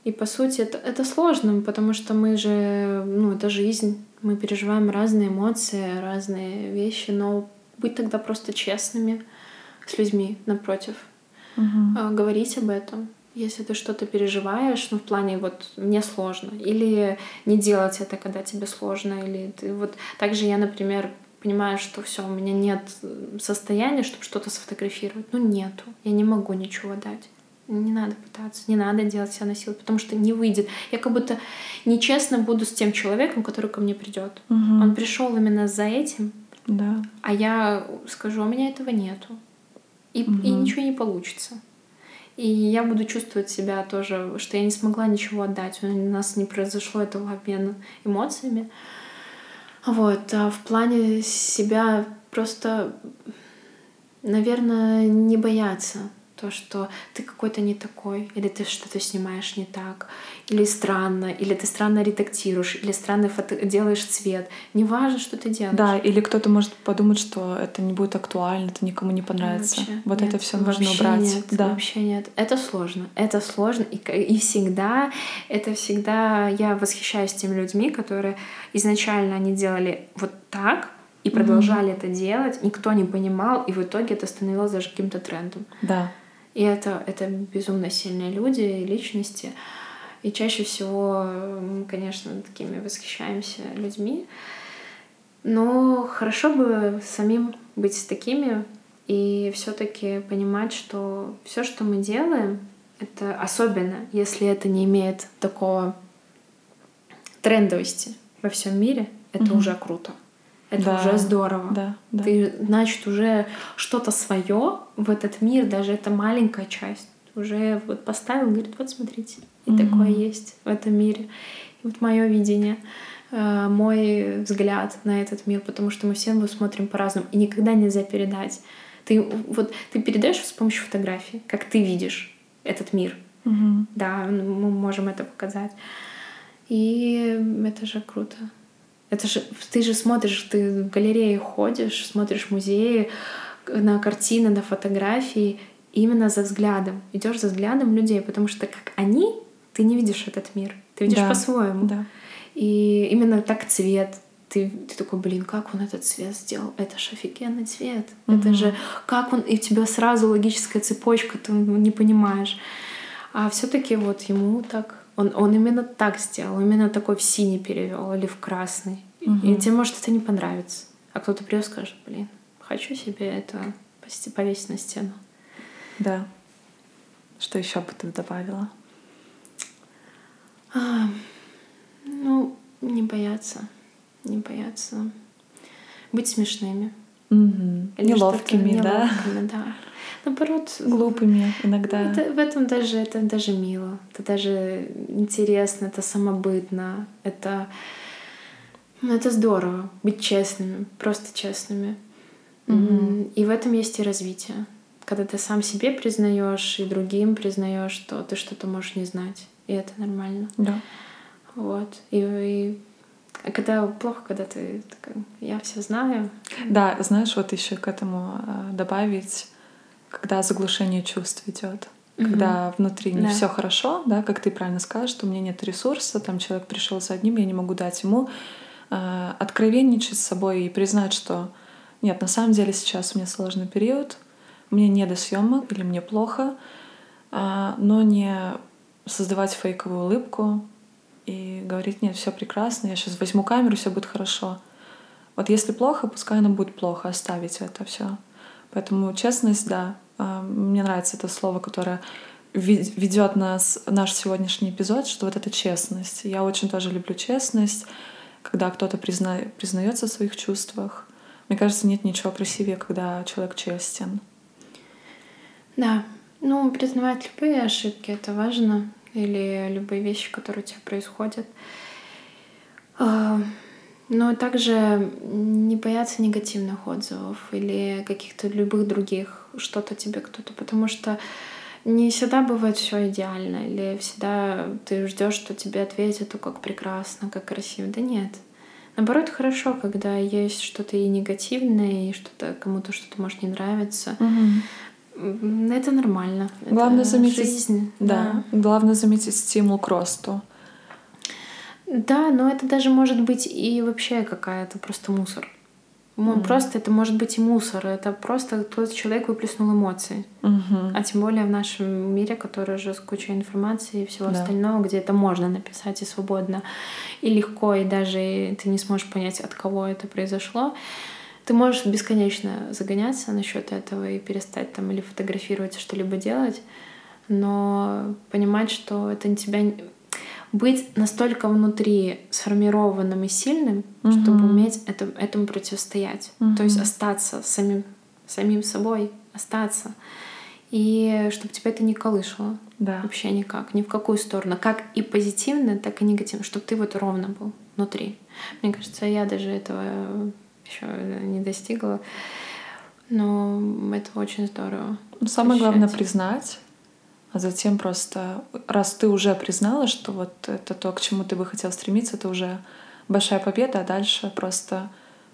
И по сути это, это сложно, потому что мы же, ну, это жизнь, мы переживаем разные эмоции, разные вещи, но быть тогда просто честными с людьми напротив, угу. говорить об этом. Если ты что-то переживаешь, ну, в плане вот мне сложно, или не делать это, когда тебе сложно, или ты вот... Также я, например, понимаю, что все, у меня нет состояния, чтобы что-то сфотографировать. Ну, нету. Я не могу ничего дать. Не надо пытаться, не надо делать себя насилие, потому что не выйдет. Я как будто нечестно буду с тем человеком, который ко мне придет. Угу. Он пришел именно за этим, да. а я скажу, у меня этого нету и, угу. и ничего не получится. И я буду чувствовать себя тоже, что я не смогла ничего отдать. У нас не произошло этого обмена эмоциями. Вот. А в плане себя просто, наверное, не бояться то, что ты какой-то не такой, или ты что-то снимаешь не так, или странно, или ты странно редактируешь, или странно фото делаешь цвет. Неважно, что ты делаешь. Да, или кто-то может подумать, что это не будет актуально, это никому не понравится. Вообще, вот нет, это все нужно убрать. Нет, да. Вообще нет. Это сложно. Это сложно. И, и всегда, это всегда я восхищаюсь теми людьми, которые изначально они делали вот так, и продолжали mm-hmm. это делать, никто не понимал, и в итоге это становилось даже каким-то трендом. Да. И это, это безумно сильные люди и личности. И чаще всего мы, конечно, такими восхищаемся людьми. Но хорошо бы самим быть такими и все-таки понимать, что все, что мы делаем, это особенно, если это не имеет такого трендовости во всем мире, это угу. уже круто. Это да, уже здорово. Да, да. Ты, значит, уже что-то свое в этот мир, даже это маленькая часть, уже вот поставил, говорит, вот смотрите, и mm такое есть в этом мире. И вот мое видение, э, мой взгляд на этот мир, потому что мы все его смотрим по-разному, и никогда нельзя передать. Ты вот ты передаешь с помощью фотографии, как ты видишь этот мир. mm Да, мы можем это показать. И это же круто. Это же ты же смотришь, ты в галерее ходишь, смотришь музеи, на картины, на фотографии, именно за взглядом. Идешь за взглядом людей, потому что как они, ты не видишь этот мир. Ты видишь да, по-своему. Да. И именно так цвет. Ты, ты такой, блин, как он этот цвет сделал? Это же офигенный цвет. Угу. Это же как он... И у тебя сразу логическая цепочка, ты не понимаешь. А все таки вот ему так он, он именно так сделал, именно такой в синий перевел или в красный. Угу. И тебе может это не понравится. А кто-то придет и скажет, блин, хочу себе это повесить на стену. Да. Что еще бы ты добавила? А, ну, не бояться. Не бояться. Быть смешными. Угу. Неловкими, да? Неловкими, да наоборот глупыми иногда. Это, в этом даже это даже мило, это даже интересно, это самобытно, это ну, это здорово быть честными, просто честными. Угу. И в этом есть и развитие, когда ты сам себе признаешь и другим признаешь, что ты что-то можешь не знать, и это нормально. Да. Вот и, и когда плохо, когда ты такая, я все знаю. Да, знаешь, вот еще к этому а, добавить когда заглушение чувств идет. Угу. Когда внутри не да. все хорошо, да, как ты правильно скажешь, что у меня нет ресурса, там человек пришел с одним, я не могу дать ему э, откровенничать с собой и признать, что нет, на самом деле сейчас у меня сложный период, мне не до съемок или мне плохо, э, но не создавать фейковую улыбку и говорить, нет, все прекрасно, я сейчас возьму камеру, все будет хорошо. Вот если плохо, пускай оно будет плохо, оставить это все. Поэтому честность, да, а, мне нравится это слово, которое ведет нас наш сегодняшний эпизод, что вот это честность. Я очень тоже люблю честность, когда кто-то призна... признается в своих чувствах. Мне кажется, нет ничего красивее, когда человек честен. Да, ну, признавать любые ошибки это важно, или любые вещи, которые у тебя происходят. А, но также не бояться негативных отзывов или каких-то любых других, что-то тебе кто-то, потому что не всегда бывает все идеально, или всегда ты ждешь, что тебе ответят, о, как прекрасно, как красиво. Да нет. Наоборот, хорошо, когда есть что-то и негативное, и что-то кому-то что-то может не нравиться. Угу. Это нормально. Главное это заметить, жизнь. Да. да. Главное заметить стимул к росту. Да, но это даже может быть и вообще какая-то просто мусор. Mm. Просто это может быть и мусор, это просто тот человек выплеснул эмоции. Mm-hmm. А тем более в нашем мире, который уже с кучей информации и всего да. остального, где это можно написать и свободно, и легко, и даже ты не сможешь понять, от кого это произошло. Ты можешь бесконечно загоняться насчет этого и перестать там или фотографировать, что-либо делать, но понимать, что это не тебя быть настолько внутри сформированным и сильным, угу. чтобы уметь это, этому противостоять. Угу. То есть остаться самим, самим собой, остаться. И чтобы тебя это не колышало. Да. Вообще никак, ни в какую сторону. Как и позитивно, так и негативно. Чтобы ты вот ровно был внутри. Мне кажется, я даже этого еще не достигла. Но это очень здорово. Самое главное признать, а затем просто, раз ты уже признала, что вот это то, к чему ты бы хотел стремиться, это уже большая победа, а дальше просто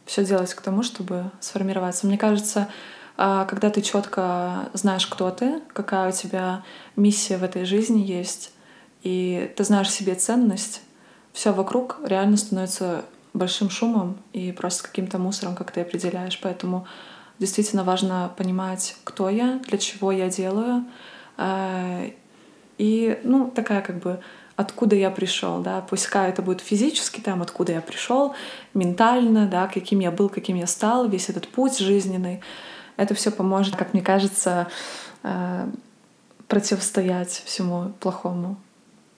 все делать к тому, чтобы сформироваться. Мне кажется, а, когда ты четко знаешь, кто ты, какая у тебя миссия в этой жизни есть, и ты знаешь себе ценность, все вокруг реально становится большим шумом и просто каким-то мусором, как ты определяешь. Поэтому действительно важно понимать, кто я, для чего я делаю, а, и, ну, такая как бы откуда я пришел, да, пускай это будет физически там, откуда я пришел, ментально, да, каким я был, каким я стал, весь этот путь жизненный, это все поможет, как мне кажется, а, противостоять всему плохому.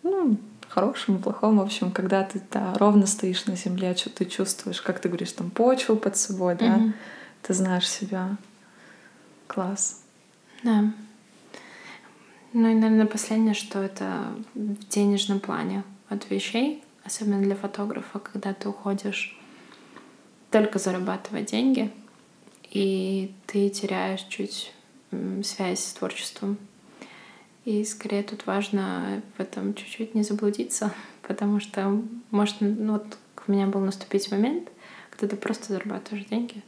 Ну, хорошему, плохому, в общем, когда ты да, ровно стоишь на земле, что ты чувствуешь, как ты говоришь, там почву под собой, да, mm-hmm. ты знаешь себя. Класс. Да. Ну и, наверное, последнее, что это в денежном плане от вещей, особенно для фотографа, когда ты уходишь только зарабатывать деньги, и ты теряешь чуть связь с творчеством. И скорее тут важно в этом чуть-чуть не заблудиться, *laughs* потому что может, ну вот у меня был наступить момент, когда ты просто зарабатываешь деньги,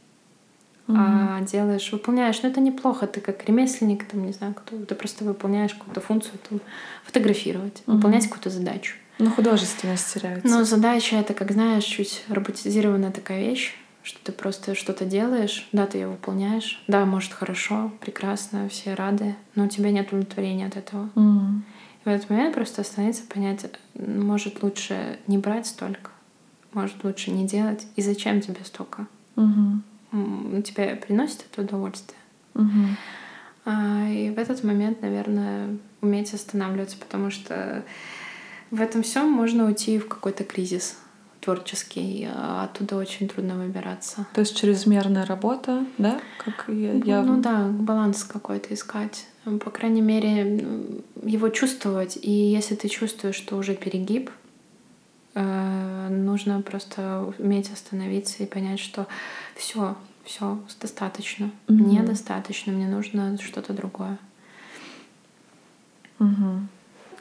угу. а делаешь, выполняешь. Но это неплохо, ты как ремесленник, там, не знаю, кто, ты просто выполняешь какую-то функцию, там, фотографировать, угу. выполнять какую-то задачу. Ну, художественность теряется. Но задача — это, как знаешь, чуть роботизированная такая вещь, что ты просто что-то делаешь, да, ты ее выполняешь, да, может, хорошо, прекрасно, все рады, но у тебя нет удовлетворения от этого. Mm. И в этот момент просто остановиться, понять, может, лучше не брать столько, может, лучше не делать, и зачем тебе столько? Mm-hmm тебе приносит это удовольствие. Угу. А, и в этот момент, наверное, уметь останавливаться, потому что в этом всем можно уйти в какой-то кризис творческий, а оттуда очень трудно выбираться. То есть чрезмерная работа, да? Как я, я... Ну да, баланс какой-то искать. По крайней мере, его чувствовать. И если ты чувствуешь, что уже перегиб, э, нужно просто уметь остановиться и понять, что все, все достаточно. Mm-hmm. Мне достаточно, мне нужно что-то другое. Mm-hmm.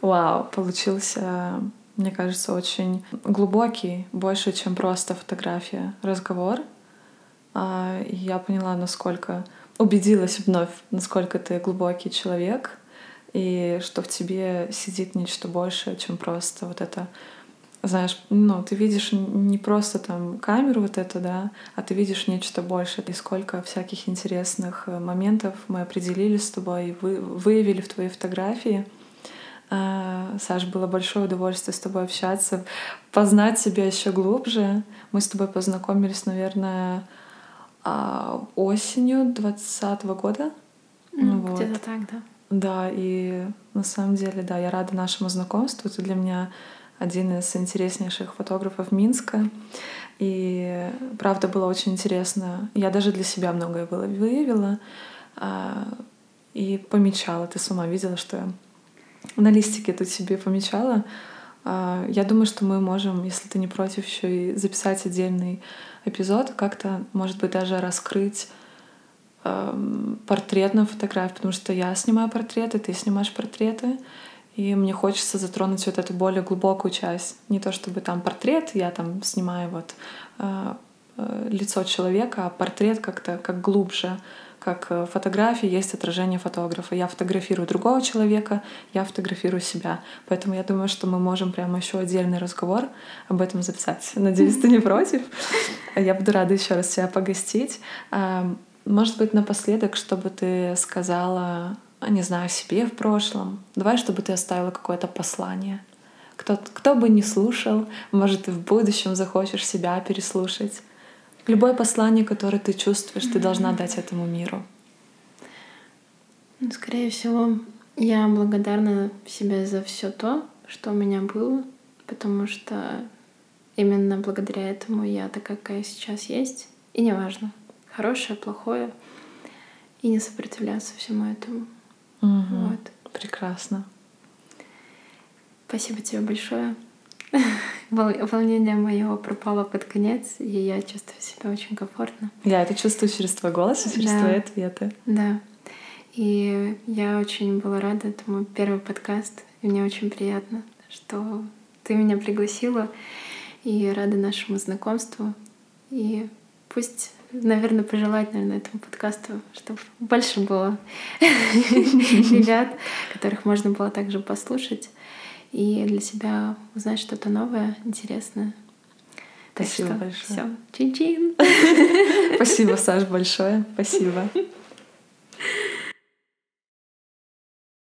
Вау, получился, мне кажется, очень глубокий, больше, чем просто фотография, разговор. А, я поняла, насколько убедилась вновь, насколько ты глубокий человек, и что в тебе сидит нечто большее, чем просто вот это знаешь, ну, ты видишь не просто там камеру вот эту, да, а ты видишь нечто большее. И сколько всяких интересных э, моментов мы определили с тобой, вы, выявили в твоей фотографии. А, Саш, было большое удовольствие с тобой общаться, познать себя еще глубже. Мы с тобой познакомились, наверное, а, осенью двадцатого года. Mm, вот. Где-то так, да. Да, и на самом деле, да, я рада нашему знакомству. Ты для меня один из интереснейших фотографов Минска. И правда было очень интересно. Я даже для себя многое было выявила а, и помечала. Ты сама видела, что я на листике тут себе помечала. А, я думаю, что мы можем, если ты не против, еще и записать отдельный эпизод, как-то, может быть, даже раскрыть портретную фотографию, потому что я снимаю портреты, ты снимаешь портреты, и мне хочется затронуть вот эту более глубокую часть. Не то чтобы там портрет, я там снимаю вот э, э, лицо человека, а портрет как-то как глубже, как э, фотографии есть отражение фотографа. Я фотографирую другого человека, я фотографирую себя. Поэтому я думаю, что мы можем прямо еще отдельный разговор об этом записать. Надеюсь, ты не против. Я буду рада еще раз тебя погостить. Может быть, напоследок, чтобы ты сказала а, не знаю, себе в прошлом. Давай, чтобы ты оставила какое-то послание. Кто, кто бы не слушал, может, ты в будущем захочешь себя переслушать. Любое послание, которое ты чувствуешь, ты должна дать этому миру. Ну, скорее всего, я благодарна себе за все то, что у меня было, потому что именно благодаря этому я такая, какая сейчас есть. И неважно, хорошее, плохое, и не сопротивляться всему этому. Угу. Вот. Прекрасно. Спасибо тебе большое. *laughs* Волнение мое пропало под конец, и я чувствую себя очень комфортно. Я это чувствую через твой голос и через да. твои ответы. Да. И я очень была рада этому первый подкаст. И мне очень приятно, что ты меня пригласила. И рада нашему знакомству. И пусть наверное, пожелать, наверное, этому подкасту, чтобы больше было *laughs* ребят, которых можно было также послушать и для себя узнать что-то новое, интересное. Спасибо большое. Все. Чин-чин. Спасибо, Саш, большое. Спасибо.